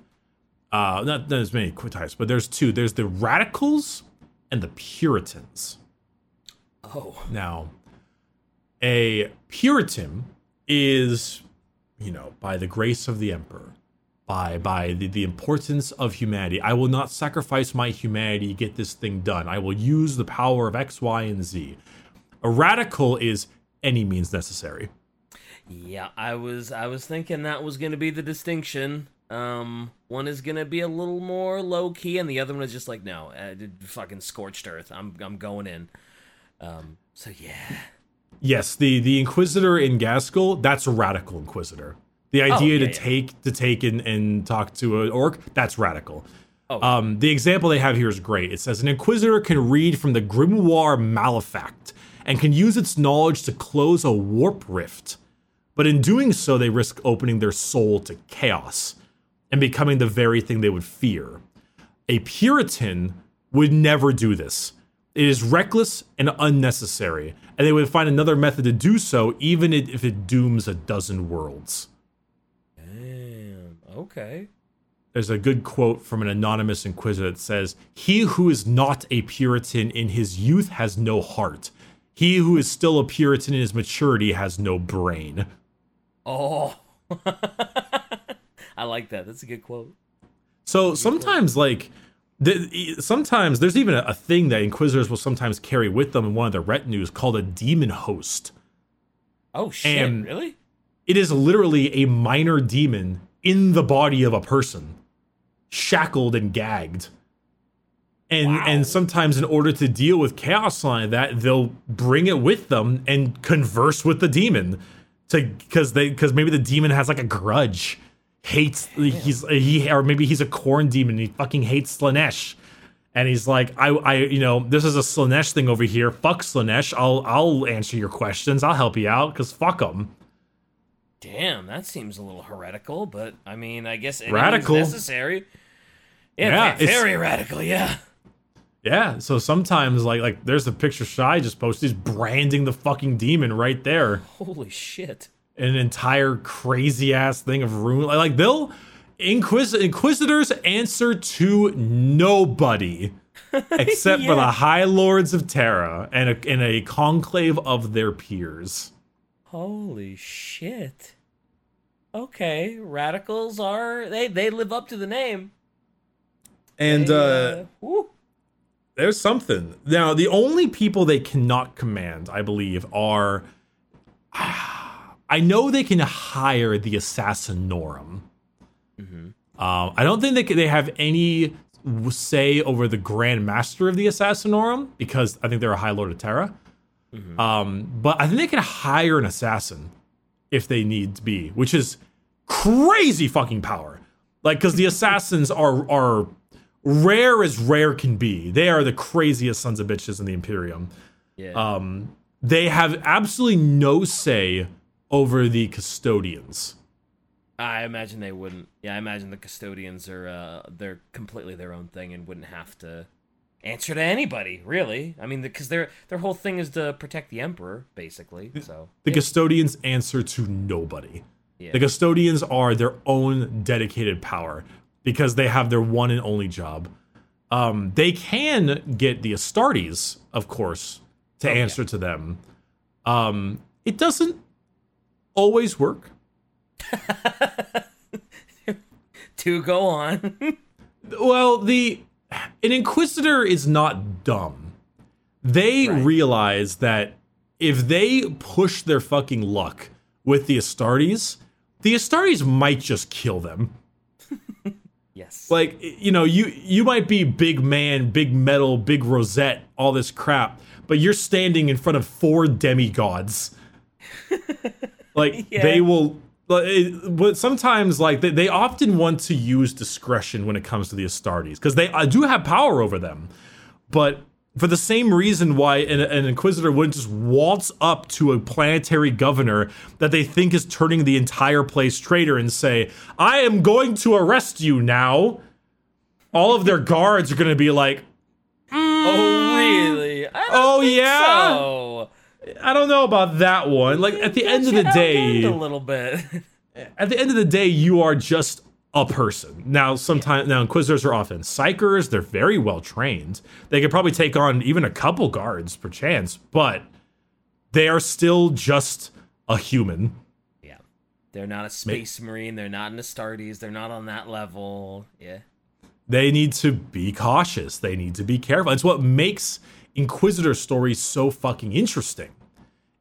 Uh, not, not as many types, but there's two. There's the radicals and the Puritans. Oh, Now, a Puritan is, you know, by the grace of the emperor, by by the, the importance of humanity. I will not sacrifice my humanity to get this thing done. I will use the power of X, Y, and Z. A radical is any means necessary. yeah. I was I was thinking that was gonna be the distinction. Um, one is gonna be a little more low key, and the other one is just like, no, uh, fucking scorched earth. I'm I'm going in. Um, so yeah. Yes, the the Inquisitor in Ghazghkull, that's a radical Inquisitor. The idea Oh, yeah, to yeah. take to take and, and talk to an orc, that's radical. Oh. Um, the example they have here is great. It says an Inquisitor can read from the Grimoire Malefact and can use its knowledge to close a warp rift. But in doing so, they risk opening their soul to chaos and becoming the very thing they would fear. A Puritan would never do this. It is reckless and unnecessary, and they would find another method to do so, even if it dooms a dozen worlds. Damn. Okay. There's a good quote from an anonymous inquisitor that says, He who is not a Puritan in his youth has no heart. He who is still a Puritan in his maturity has no brain. Oh. I like that. That's a good quote. So sometimes, like, the, sometimes there's even a, a thing that inquisitors will sometimes carry with them in one of their retinues called a demon host. Oh shit! And- really? It is literally a minor demon in the body of a person, shackled and gagged. And Wow. and sometimes in order to deal with chaos like that, they'll bring it with them and converse with the demon to because they because maybe the demon has like a grudge, hates he's he or maybe he's a Khorne demon. And he fucking hates Slaanesh. And he's like, I, I, you know, this is a Slaanesh thing over here. Fuck Slaanesh. I'll, I'll answer your questions. I'll help you out because fuck them. Damn, that seems a little heretical, but I mean, I guess it Radical. necessary. Yeah, Yeah, ve- very radical. Yeah. Yeah, so sometimes like like there's the picture Shy just posted, he's branding the fucking demon right there. Holy shit. An entire crazy ass thing of rune. Like, they'll Inquis- Inquisitors answer to nobody except for the High Lords of Terra and a, and a conclave of their peers. Holy shit. Okay, radicals are they they live up to the name. And They, uh, woo. there's something. Now, the only people they cannot command, I believe, are. I know they can hire the Assassinorum. Um, I don't think they they have any say over the Grand Master of the Assassinorum because I think they're a High Lord of Terra. Um, but I think they can hire an assassin if they need to be, which is crazy fucking power. Like, because the assassins are are rare as rare can be. They are the craziest sons of bitches in the Imperium. yeah. Um, they have absolutely no say over the custodians. I imagine they wouldn't. Yeah, I imagine the custodians are uh they're completely their own thing and wouldn't have to answer to anybody, really. I mean, because their their whole thing is to protect the emperor, basically. So The custodians answer to nobody. Yeah. The custodians are their own dedicated power because they have their one and only job. Um, they can get the Astartes, of course, to answer to them. Um, it doesn't always work. to go on. Well, the an inquisitor is not dumb. They Right. realize that if they push their fucking luck with the Astartes, the Astartes might just kill them. yes. Like you know, you you might be big man, big metal, big rosette, all this crap, but you're standing in front of four demigods. Like Yeah. they will but sometimes like they, they often want to use discretion when it comes to the Astartes because they uh, do have power over them but for the same reason why an, an inquisitor wouldn't just waltz up to a planetary governor that they think is turning the entire place traitor and say i am going to arrest you now all of their guards are going to be like oh, really? I oh yeah So. I don't know about that one like at the end of the Got you outgunned day a little bit. at the end of the day, you are just a person. Now, sometimes now inquisitors are often psykers. They're very well trained. They could probably take on even a couple guards per chance, but they are still just a human. yeah, they're not a space marine. They're not an Astartes. They're not on that level. Yeah. They need to be cautious. They need to be careful. It's what makes inquisitor stories so fucking interesting.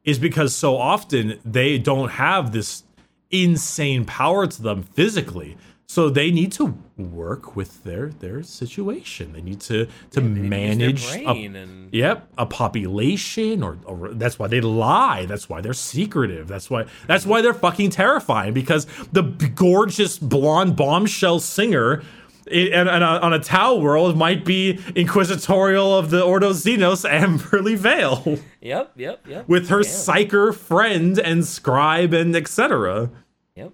Is because so often they don't have this insane power to them physically. So they need to work with their their situation. They need to to to manage a- and Yep, a population, or, or that's why they lie. That's why they're secretive. That's why that's why they're fucking terrifying. Because the gorgeous blonde bombshell singer, and, and uh, on a Tau world might be inquisitorial of the Ordo Xenos, Amberley Vail, Yep, yep, yep. with her Damn. psyker friend and scribe and etc. Yep.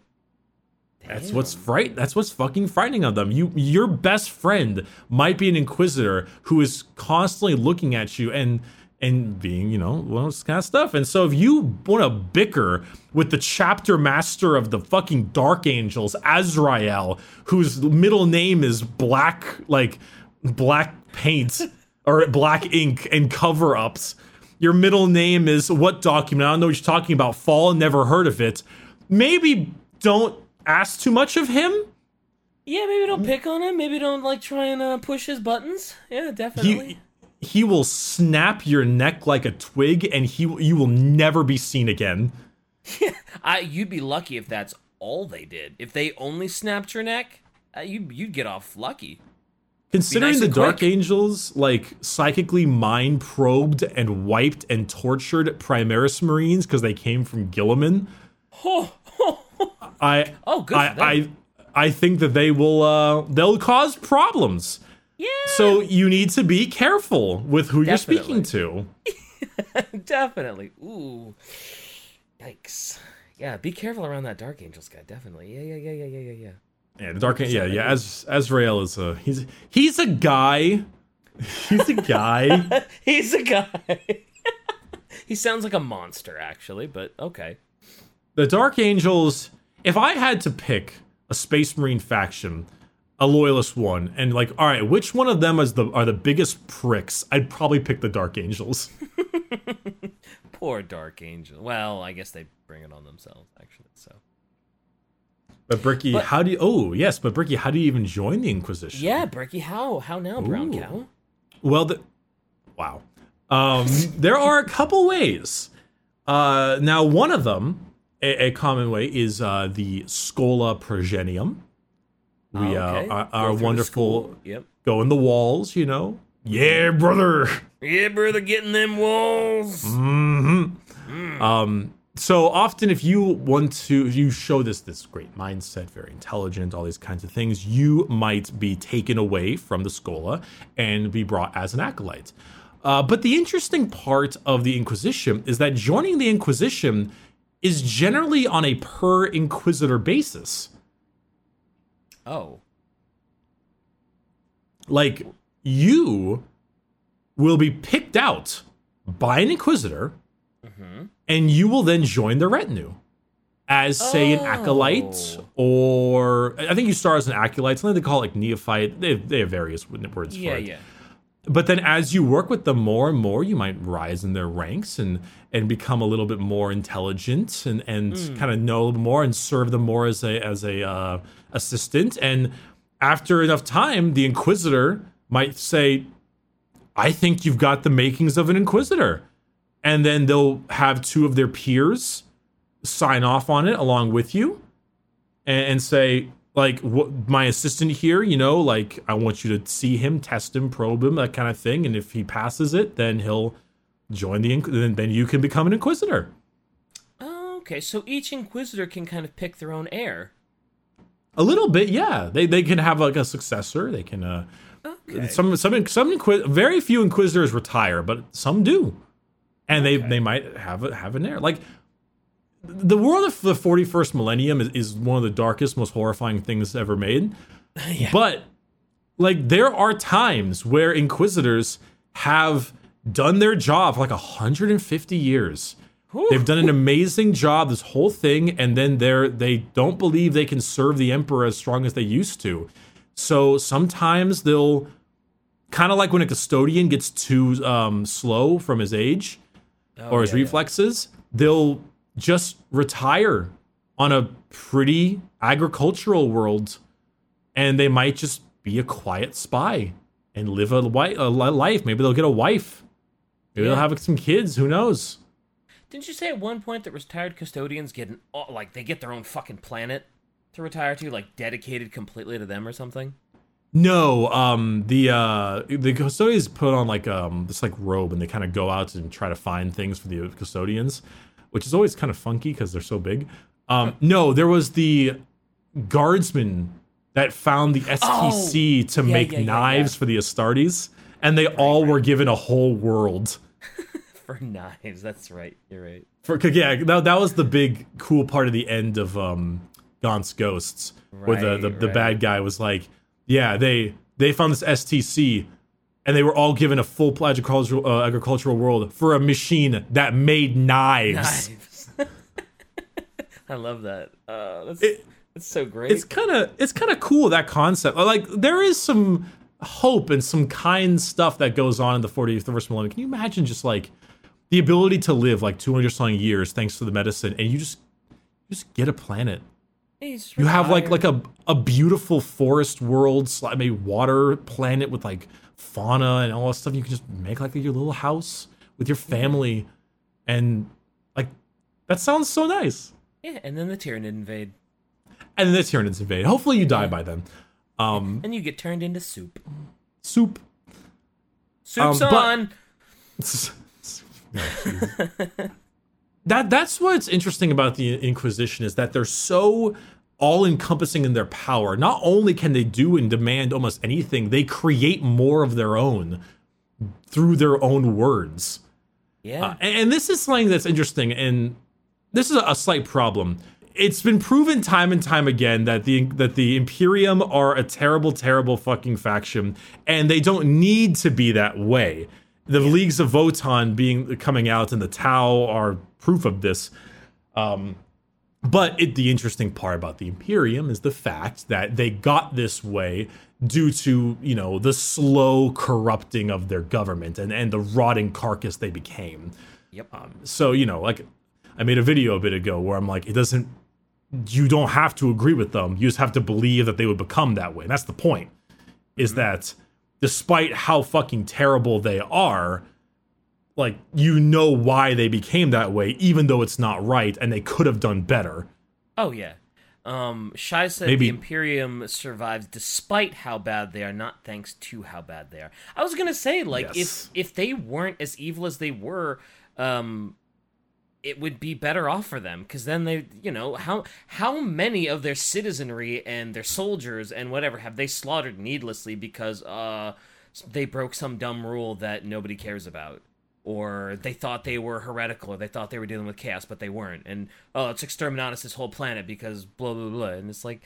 That's what's fright. That's what's fucking frightening of them. You, your best friend might be an inquisitor who is constantly looking at you and and being, you know, well, this kind of stuff. And so, if you want to bicker with the chapter master of the fucking Dark Angels, Azrael, whose middle name is Black, like black paint or black ink and cover ups. Your middle name is what document? I don't know what you're talking about. Fall, never heard of it. Maybe don't ask too much of him. Yeah, maybe don't pick on him. Maybe don't like try and uh, push his buttons. Yeah, definitely. He he will snap your neck like a twig, and he you will never be seen again. I you'd be lucky if that's all they did. If they only snapped your neck, uh, you you'd get off lucky. Considering nice the Dark. Angels like psychically mind probed and wiped and tortured Primaris Marines because they came from Guilliman, Oh, I Oh, good I. I I think that they will uh they'll cause problems. Yeah. So you need to be careful with who you're speaking to. definitely. Ooh. Yikes. Yeah, be careful around that Dark Angels guy. Definitely. Yeah, yeah, yeah, yeah, yeah, yeah, yeah. Yeah, the Dark Angels, yeah, yeah, as Azrael is a he's he's a guy. He's a guy. He's a guy. he sounds like a monster, actually, but okay. the Dark Angels, if I had to pick a Space Marine faction, a loyalist one, and like, all right, which one of them is the are the biggest pricks? I'd probably pick the Dark Angels. Poor Dark Angel. Well, I guess they bring it on themselves, actually. So. But Bricky, But- how do you? Oh, yes, but Bricky, how do you even join the Inquisition? Yeah, Bricky, how? How now, Brown Ooh. Cow? Well, the, wow. Um, there are a couple ways. Uh, now, one of them, a, a common way, is uh, the Schola Progenium. We Oh, uh, okay. are, Go are wonderful. Yep. Go in the walls, you know. Yeah, brother. Yeah, brother, getting them walls. Mm-hmm. Um, so often, if you want to, if you show this this great mindset, very intelligent, all these kinds of things, you might be taken away from the Schola and be brought as an acolyte. Uh, but the interesting part of the Inquisition is that joining the Inquisition is generally on a per Inquisitor basis. Oh. Like you will be picked out by an inquisitor, and you will then join the retinue as, say, an acolyte, Oh. or I think you start as an acolyte. Something they call it like neophyte. They have, they have various words Yeah, for it yeah. but then as you work with them more and more you might rise in their ranks and and become a little bit more intelligent and and kind of know more and serve them more as a as a uh, assistant and after enough time the inquisitor might say i think you've got the makings of an inquisitor and then they'll have two of their peers sign off on it along with you and, and say like what my assistant here you know like i want you to see him test him probe him that kind of thing and if he passes it then he'll join the then, then you can become an inquisitor okay. So each inquisitor can kind of pick their own heir. A little bit yeah they they can have like a successor they can uh Okay. some some some inquis- very few inquisitors retire but some do and they Okay. they might have a, have an heir like the world of the 41st millennium is, is one of the darkest most horrifying things ever made Yeah. but like there are times where inquisitors have done their job for like 150 years Whew. they've done an amazing job this whole thing and then they're they don't believe they can serve the emperor as strong as they used to so sometimes they'll kind of like when a custodian gets too um, slow from his age Oh, or his yeah, yeah. reflexes, they'll just retire on a pretty agricultural world, and they might just be a quiet spy and live a, wi- a life. Maybe they'll get a wife. Maybe they'll have some kids. Who knows? Didn't you say at one point that retired custodians get an like they get their own fucking planet to retire to, like dedicated completely to them or something? No, um, the uh, the custodians put on like um this like robe, and they kind of go out and try to find things for the custodians, which is always kind of funky because they're so big. Um, no, there was the guardsmen that found the STC to Oh, yeah, make yeah, knives yeah. for the Astartes, and they all were given a whole world. For knives, that's right. You're right. For yeah, that, that was the big cool part of the end of um Gaunt's Ghosts, where the the, Right, the bad guy was like, yeah, they they found this STC, and they were all given a full agricultural uh, agricultural world for a machine that made knives. Knives. I love that. Uh, that's It- that's so great. It's kind of it's kind of cool that concept. Like there is some hope and some kind stuff that goes on in the 41st millennium. Can you imagine just like the ability to live like 200 something years thanks to the medicine, and you just you just get a planet You have like like a a beautiful forest world, maybe water planet with like fauna and all that stuff. You can just make like your little house with your family, and like that sounds so nice. yeah, and then the Tyranid invade, And then the Tyranids invade. Hopefully you die by then. Um, and you get turned into soup. soup. Soup's but- on. that that's what's interesting about the Inquisition is that they're so all encompassing in their power. Not only can they do and demand almost anything, they create more of their own through their own words. Yeah. Uh, and, and this is something that's interesting, and this is a, a slight problem. It's been proven time and time again that the that the Imperium are a terrible, terrible fucking faction, and they don't need to be that way. The leagues of Votann being coming out and the Tau are proof of this. Um, but it, the interesting part about the Imperium is the fact that they got this way due to you know the slow corrupting of their government and and the rotting carcass they became yep. so you know like i made a video a bit ago where i'm like it doesn't you don't have to agree with them you just have to believe that they would become that way and that's the point is that despite how fucking terrible they are like you know why they became that way even though it's not right and they could have done better Oh yeah. Um, Shai said Maybe- the Imperium survives despite how bad they are, not thanks to how bad they are. I was gonna say, like, Yes. if if they weren't as evil as they were, um, it would be better off for them because then they, you know, how how many of their citizenry and their soldiers and whatever have they slaughtered needlessly because uh they broke some dumb rule that nobody cares about or they thought they were heretical, or they thought they were dealing with chaos, but they weren't. And oh, let's exterminate this whole planet because blah blah blah. And it's like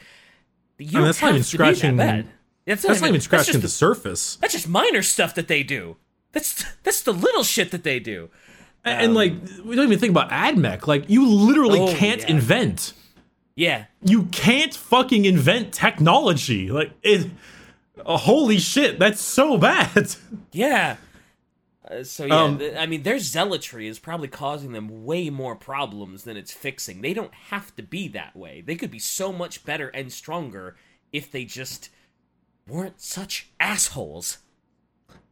you mean, that's not even that scratching- bad. That's, that's not even scratching just, the surface That's just minor stuff that they do. That's that's the little shit that they do. And like we don't even think about AdMech. Like you literally Oh, can't yeah. invent. Yeah, You can't fucking invent technology. Like it. uh, holy shit, that's so bad. yeah. Uh, so yeah, Um, th- I mean, their zealotry is probably causing them way more problems than it's fixing. They don't have to be that way. They could be so much better and stronger if they just weren't such assholes.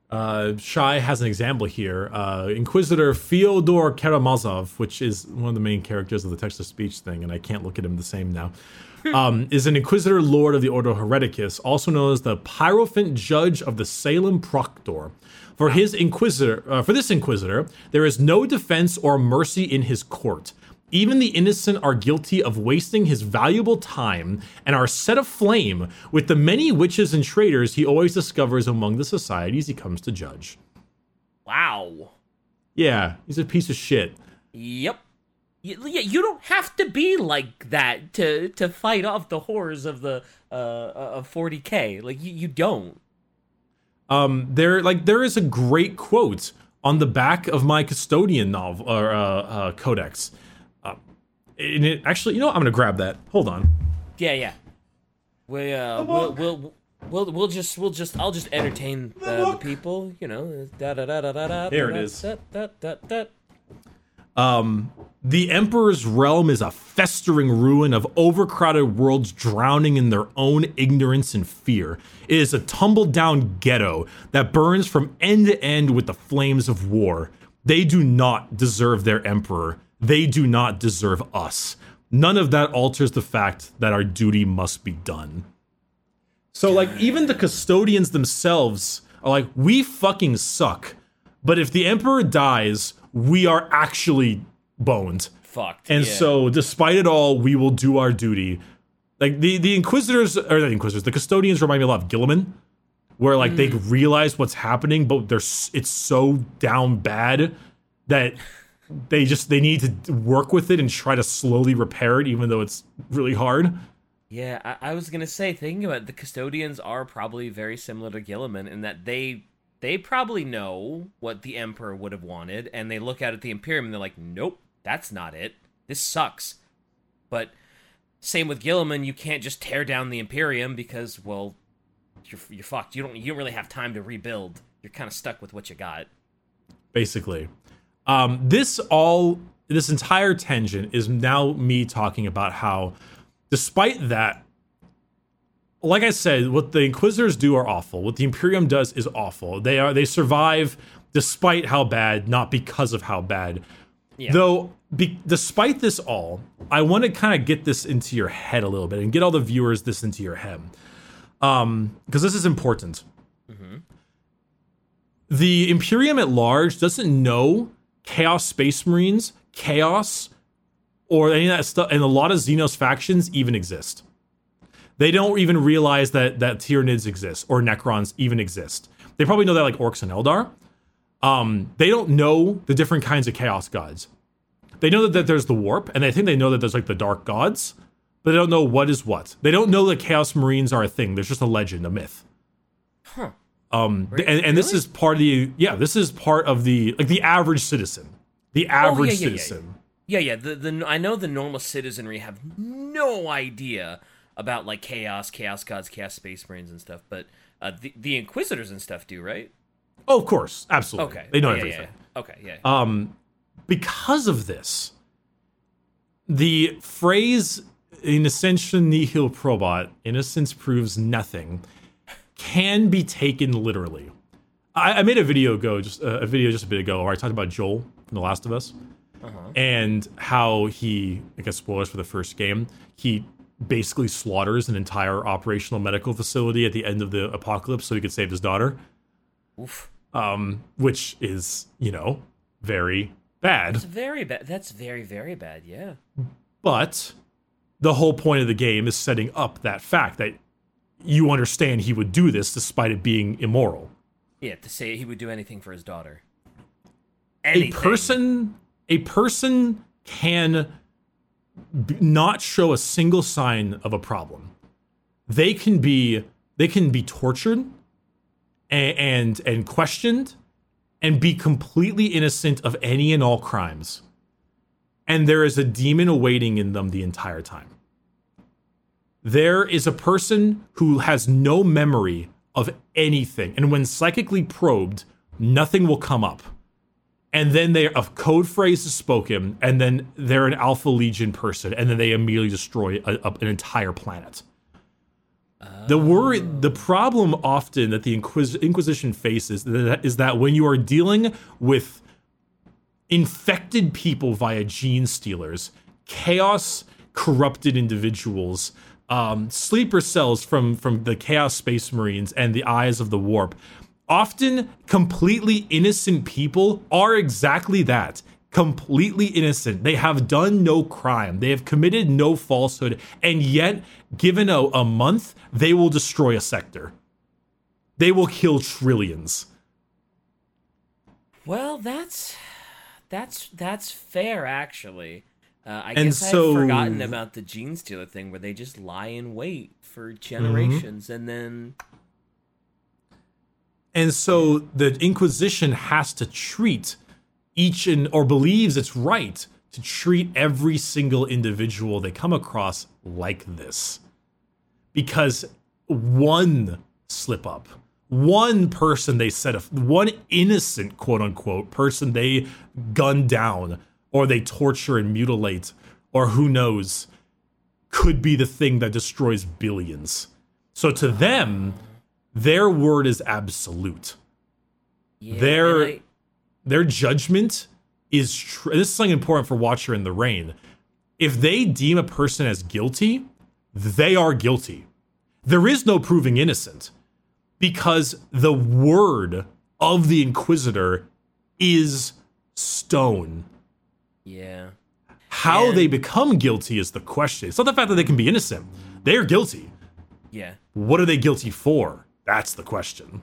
Uh, Shai has an example here. Uh, Inquisitor Fyodor Karamazov, which is one of the main characters of the text to speech thing, and I can't look at him the same now, um, is an Inquisitor Lord of the Ordo Hereticus, also known as the Pyrophant Judge of the Salem Proctor. For his Inquisitor, uh, for this Inquisitor, there is no defense or mercy in his court. Even the innocent are guilty of wasting his valuable time and are set aflame with the many witches and traitors he always discovers among the societies he comes to judge. Wow. Yeah, he's a piece of shit. Yep. Yeah, you don't have to be like that to to fight off the horrors of the uh of 40k. Like you, you don't. Um, there, like, there is a great quote on the back of my custodian novel or uh, uh, codex. And it actually, you know, what? I'm gonna grab that. Hold on. Yeah, yeah. We uh we'll, we'll we'll we'll just we'll just I'll just entertain uh, the people, you know. Da da da da da da. Here it is. Da, da, da, da. Um, the Emperor's realm is a festering ruin of overcrowded worlds drowning in their own ignorance and fear. It is a tumbled down ghetto that burns from end to end with the flames of war. They do not deserve their Emperor. They do not deserve us. None of that alters the fact that our duty must be done. So, like, even the custodians themselves are like, we fucking suck. But if the Emperor dies, we are actually boned. Fucked. And yeah. so, despite it all, we will do our duty. Like the the Inquisitors, or the Inquisitors, the Custodians remind me a lot of Guilliman, where like they mm. realize what's happening, but they're it's so down bad that they just they need to work with it and try to slowly repair it, even though it's really hard. Yeah, I, I was gonna say, thinking about it, the custodians are probably very similar to Guilliman in that they they probably know what the Emperor would have wanted, and they look out at the Imperium and they're like, Nope, that's not it. This sucks. But same with Guilliman, you can't just tear down the Imperium because, well, you're you're fucked. You don't you don't really have time to rebuild. You're kind of stuck with what you got. basically. Um, this all this entire tangent is now me talking about how, despite that, like I said, what the Inquisitors do are awful. What the Imperium does is awful. They are they survive despite how bad, not because of how bad. Yeah. Though, be, despite this all, I want to kind of get this into your head a little bit and get all the viewers this into your head, um, because this is important the Imperium at large doesn't know Chaos Space Marines, Chaos, or any of that stuff, and a lot of Xenos factions even exist. They don't even realize that that Tyranids exist or Necrons even exist. They probably know that like Orcs and Eldar. Um, they don't know the different kinds of Chaos gods. They know that, that there's the Warp, and I think they know that there's like the Dark Gods, but they don't know what is what. They don't know that Chaos Marines are a thing. There's just a legend, a myth. Huh. Um, th- and, and this is part of the yeah, this is part of the like the average citizen, the average Oh, yeah, yeah, yeah, citizen. Yeah, yeah. The the I know the normal citizenry have no idea about like chaos, chaos gods, chaos space marines and stuff, but uh, the the inquisitors and stuff do, right? Oh, of course, absolutely. Okay, they know yeah, yeah, everything. yeah. Okay, yeah. Um, because of this, the phrase "innocentia nihil probat" (innocence proves nothing) can be taken literally. I, I made a video ago, just uh, a video just a bit ago, where I talked about Joel from The Last of Us, and how he, I guess, spoilers for the first game, he basically slaughters an entire operational medical facility at the end of the apocalypse so he could save his daughter, Oof. um, which is, you know, very bad. That's very bad. That's very very bad. Yeah. But the whole point of the game is setting up that fact that you understand he would do this despite it being immoral. Yeah. To say he would do anything for his daughter. A person, a person can b- not show a single sign of a problem. They can be, they can be tortured and and, and questioned and be completely innocent of any and all crimes. And there is a demon awaiting in them the entire time. There is a person who has no memory of anything, and when psychically probed, nothing will come up. And then they a code phrase is spoken, and then they're an Alpha Legion person, and then they immediately destroy a, a, an entire planet. The worry, the problem often that the Inquis- Inquisition faces is that when you are dealing with infected people via genestealers, chaos corrupted individuals, um, sleeper cells from from the Chaos Space Marines and the Eyes of the Warp, often completely innocent people are exactly that completely innocent. They have done no crime. They have committed no falsehood. And yet, given a, a month, they will destroy a sector. They will kill trillions. Well, that's that's that's fair actually. Uh, I And guess so- I've forgotten about the genestealer thing where they just lie in wait for generations and then And so the Inquisition has to treat each and or believes it's right to treat every single individual they come across like this. Because one slip up, one person they set a one innocent quote unquote person they gunned down or they torture and mutilate or who knows could be the thing that destroys billions. So to them, their word is absolute. yeah, They're- I- Their judgment is tr- this is something important for Watcher in the Rain. If they deem a person as guilty, they are guilty. There is no proving innocent because the word of the Inquisitor is stone. Yeah. How And- they become guilty is the question. It's not the fact that they can be innocent. They are guilty. Yeah. What are they guilty for? That's the question.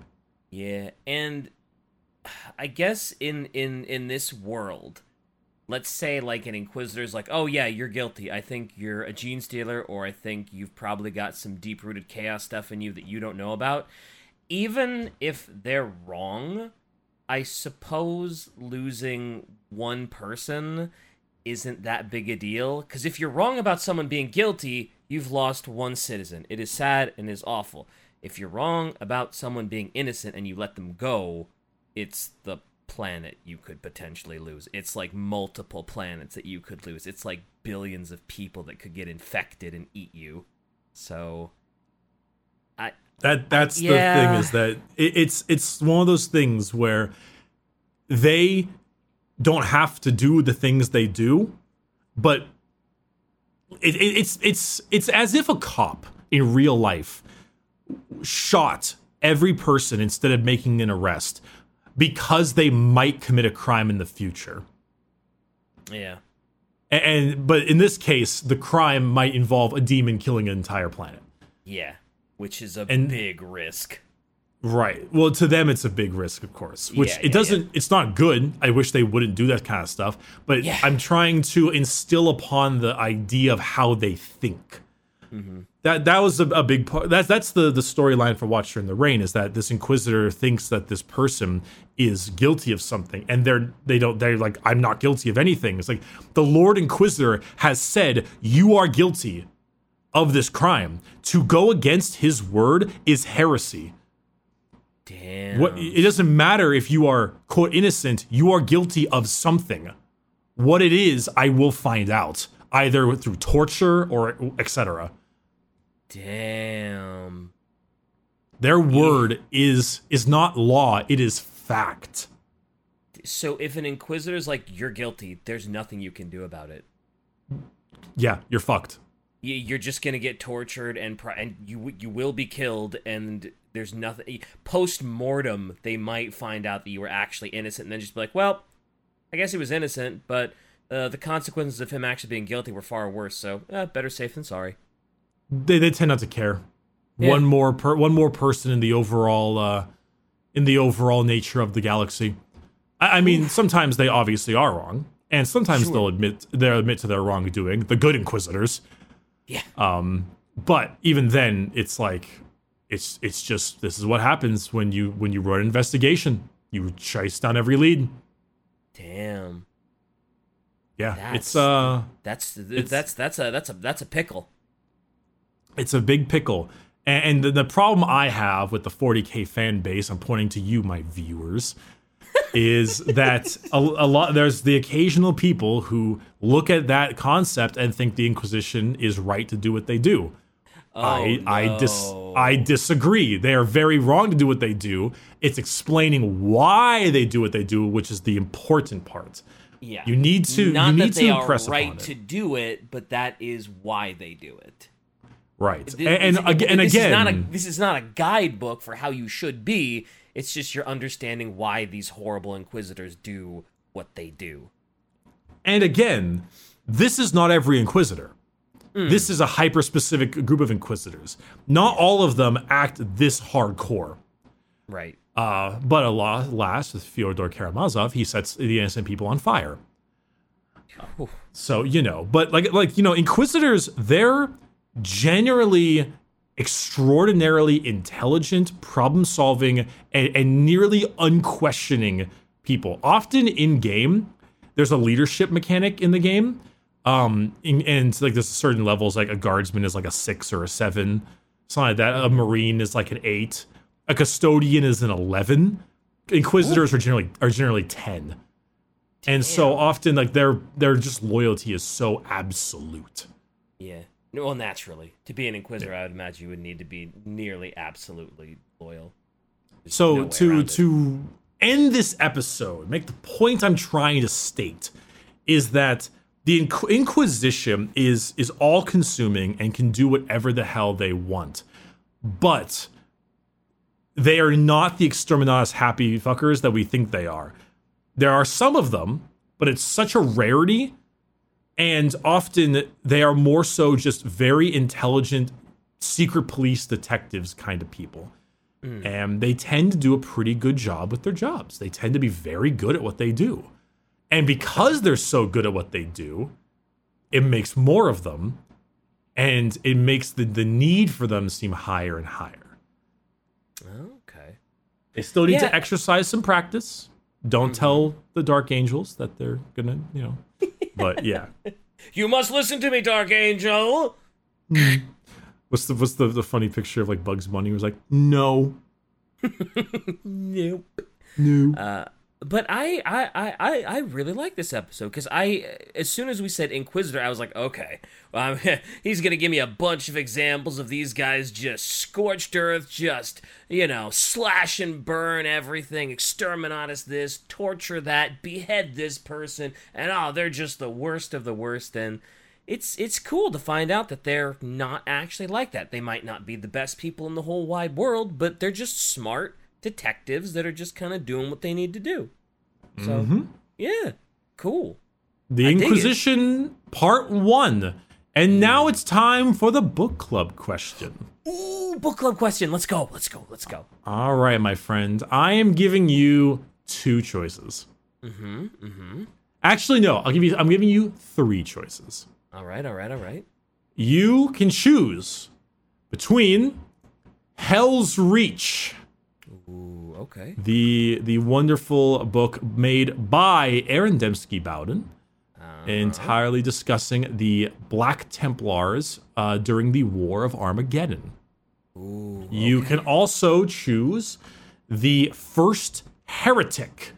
Yeah, and I guess in in in this world, let's say like an inquisitor's like, "Oh yeah, you're guilty. I think you're a genestealer or I think you've probably got some deep-rooted chaos stuff in you that you don't know about." Even if they're wrong, I suppose losing one person isn't that big a deal because if you're wrong about someone being guilty, you've lost one citizen. It is sad and is awful. If you're wrong about someone being innocent and you let them go, it's the planet you could potentially lose. It's like multiple planets that you could lose. It's like billions of people that could get infected and eat you. So That that's the thing is that it, it's it's one of those things where they don't have to do the things they do, but it, it, it's it's it's as if a cop in real life shot every person instead of making an arrest because they might commit a crime in the future. yeah. And, and but in this case, the crime might involve a demon killing an entire planet. Yeah, which is a And- big risk. Right. Well, to them, it's a big risk, of course. Which Yeah, it yeah, doesn't. It's not good. I wish they wouldn't do that kind of stuff. But Yeah. I'm trying to instill upon the idea of how they think. Mm-hmm. That that was a, a big part. That's that's the the storyline for Watcher in the Rain is that this Inquisitor thinks that this person is guilty of something, and they're they don't they're like I'm not guilty of anything. It's like the Lord Inquisitor has said you are guilty of this crime. To go against his word is heresy. Damn. What it doesn't matter if you are quote innocent, you are guilty of something. What it is, I will find out either through torture or etc. Damn. Their word is is not law, it is fact. So if an inquisitor's like you're guilty, there's nothing you can do about it. Yeah, you're fucked. You- You're just gonna get tortured and and you you will be killed and there's nothing post mortem they might find out that you were actually innocent and then just be like, well, I guess he was innocent, but uh, the consequences of him actually being guilty were far worse. So uh, better safe than sorry. They they tend not to care. Yeah. One more per, one more person in the overall uh in the overall nature of the galaxy. I, I mean, sometimes they obviously are wrong, and sometimes Sure. they'll admit they'll admit to their wrongdoing. The good inquisitors. Yeah. Um, but even then, it's like it's it's just this is what happens when you when you run an investigation. you chase down every lead. Damn. Yeah, That's- it's uh, That's that's that's a that's a that's a pickle. it's a big pickle. And, and the, the problem I have with the 40k fan base, I'm pointing to you, my viewers, is that a, a lot there's the occasional people who look at that concept and think the Inquisition is right to do what they do. Oh, I I dis. I disagree. They are very wrong to do what they do. It's explaining why they do what they do, which is the important part. Yeah. You need to Not you need that they to are right to do it, but that is why they do it. right. Th- And, and, this- aga- and this again, is not a this is not a guidebook for how you should be. It's just you're understanding why these horrible inquisitors do what they do. And again, this is not every inquisitor. This is a hyper specific group of inquisitors. Not all of them act this hardcore. Right. Uh, but alas, last with Fyodor Karamazov, he sets the innocent people on fire. Oof. So you know, but like like you know, inquisitors they're generally extraordinarily intelligent, problem solving, and, and nearly unquestioning people. Often in game, there's a leadership mechanic in the game. Um, in, and like there's certain levels, like a guardsman is like a six or a seven, something like that. A marine is like an eight. A custodian is an eleven. Inquisitors are generally are generally ten. And so often like their their just loyalty is so absolute. Yeah. Well, naturally, to be an inquisitor, I would imagine you would need to be nearly absolutely loyal. There's So no to to end this episode, make the point I'm trying to state is that the Inqu- Inquisition is is all consuming and can do whatever the hell they want, but they are not the exterminatus happy fuckers that we think they are. There are some of them, but it's such a rarity, and often they are more so just very intelligent secret police detectives kind of people hmm. and they tend to do a pretty good job with their jobs. They tend to be very good at what they do. And because they're so good at what they do, it makes more of them and it makes the, the need for them seem higher and higher. Okay. They still need Yeah. to exercise some practice. Don't mm-hmm. tell the Dark Angels that they're gonna, you know. But yeah. You must listen to me, Dark Angel. What's the what's the, the funny picture of like Bugs Bunny was like, no, Nope. no. Uh, but I, I, I, I, really like this episode because I, as soon as we said Inquisitor, I was like, okay, well, I'm, um, he's gonna give me a bunch of examples of these guys just scorched earth, just you know, slash and burn everything, exterminatus this, torture that, behead this person, and oh, they're just the worst of the worst. And it's it's cool to find out that they're not actually like that. They might not be the best people in the whole wide world, but they're just smart detectives that are just kind of doing what they need to do. So, yeah, cool. The I. Inquisition Part 1. And now it's time for the book club question. Ooh, book club question. Let's go. Let's go. Let's go. All right, my friend. I am giving you two choices. Mm-hmm. Mm-hmm. Actually, no. I'll give you I'm giving you three choices. All right. All right. All right. You can choose between Helsreach. Okay. the the wonderful book made by Aaron Dembski Bowden, Uh, entirely discussing the Black Templars uh, during the War of Armageddon. ooh. You can also choose the First Heretic.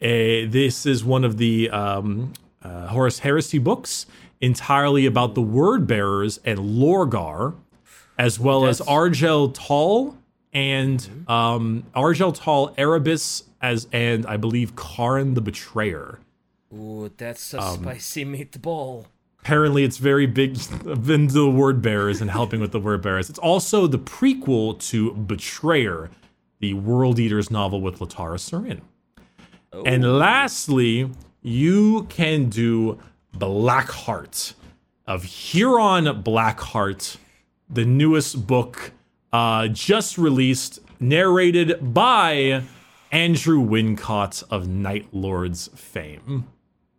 Uh, this is one of the um, uh, Horus Heresy books, entirely about the Word Bearers and Lorgar, as well as Argel Tal and um, Argel Tal Erebus, as and I believe Kharn the Betrayer. Ooh, that's a Um, spicy meatball. Apparently, it's very big into the word bearers and helping with the word bearers. It's also the prequel to Betrayer, the World Eaters novel with Lotara Sarrin. And lastly, you can do Blackheart of Huron Blackheart, the newest book uh, just released, narrated by Andrew Wincott of Night Lords fame.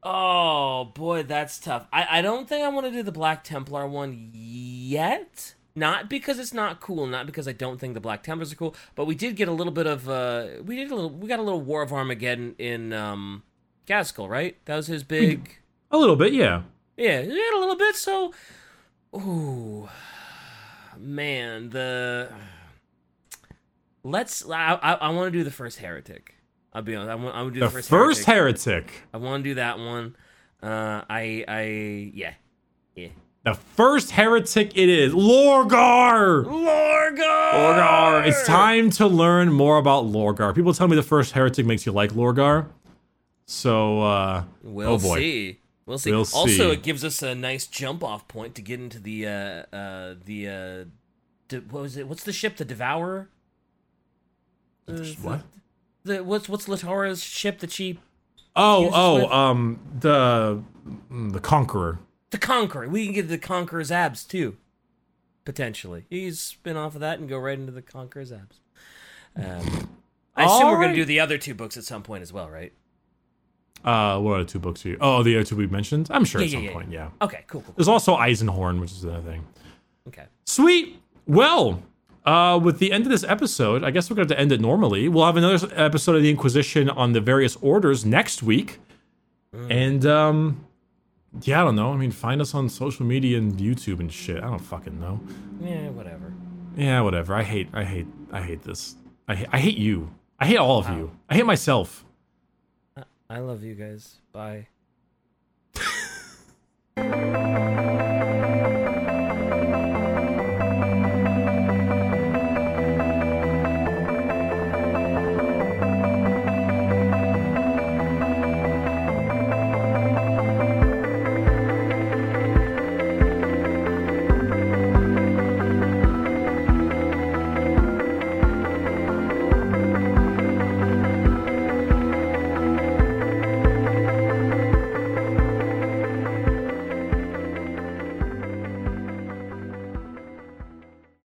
Oh boy, that's tough. I, I don't think I want to do the Black Templar one yet. Not because it's not cool, not because I don't think the Black Templars are cool, but we did get a little bit of uh we did a little we got a little War of Armageddon in um Gaskell, right? That was his big A little bit, yeah. Yeah, we had a little bit, so ooh man, the let's I I, I want to do the first heretic. I'll be honest. I want I to do The the, first, first heretic. heretic. I want to do that one. Uh I I yeah. Yeah. The first heretic it is. Lorgar! Lorgar! Lorgar. It's time to learn more about Lorgar. People tell me the first heretic makes you like Lorgar. So, uh, We'll oh boy. see. We'll see. We'll Also, see. it gives us a nice jump off point to get into the uh uh the uh de- what was it? What's the ship? The Devourer? Uh, What? The what's what's Lotara's ship that she Oh, oh, with- um, the mm, the Conqueror. the Conqueror. We can get the Conqueror's abs too. Potentially. He's spin off of that and go right into the Conqueror's abs. Um, I assume we're gonna do the other two books at some point as well, right? Uh, what are the two books for you? Oh, the other two we mentioned. I'm sure Yeah, at yeah, some yeah, point. Yeah. Okay, cool, cool, cool. There's also Eisenhorn, which is another thing. Okay. Sweet. Well, uh, with the end of this episode, I guess we're going to have to end it normally. We'll have another episode of the Inquisition on the various orders next week. And, um, yeah, I don't know. I mean, find us on social media and YouTube and shit. I don't fucking know. Yeah, whatever. Yeah, whatever. I hate, I hate, I hate this. I, ha- I hate you. I hate all of you. I hate myself. I love you guys. Bye.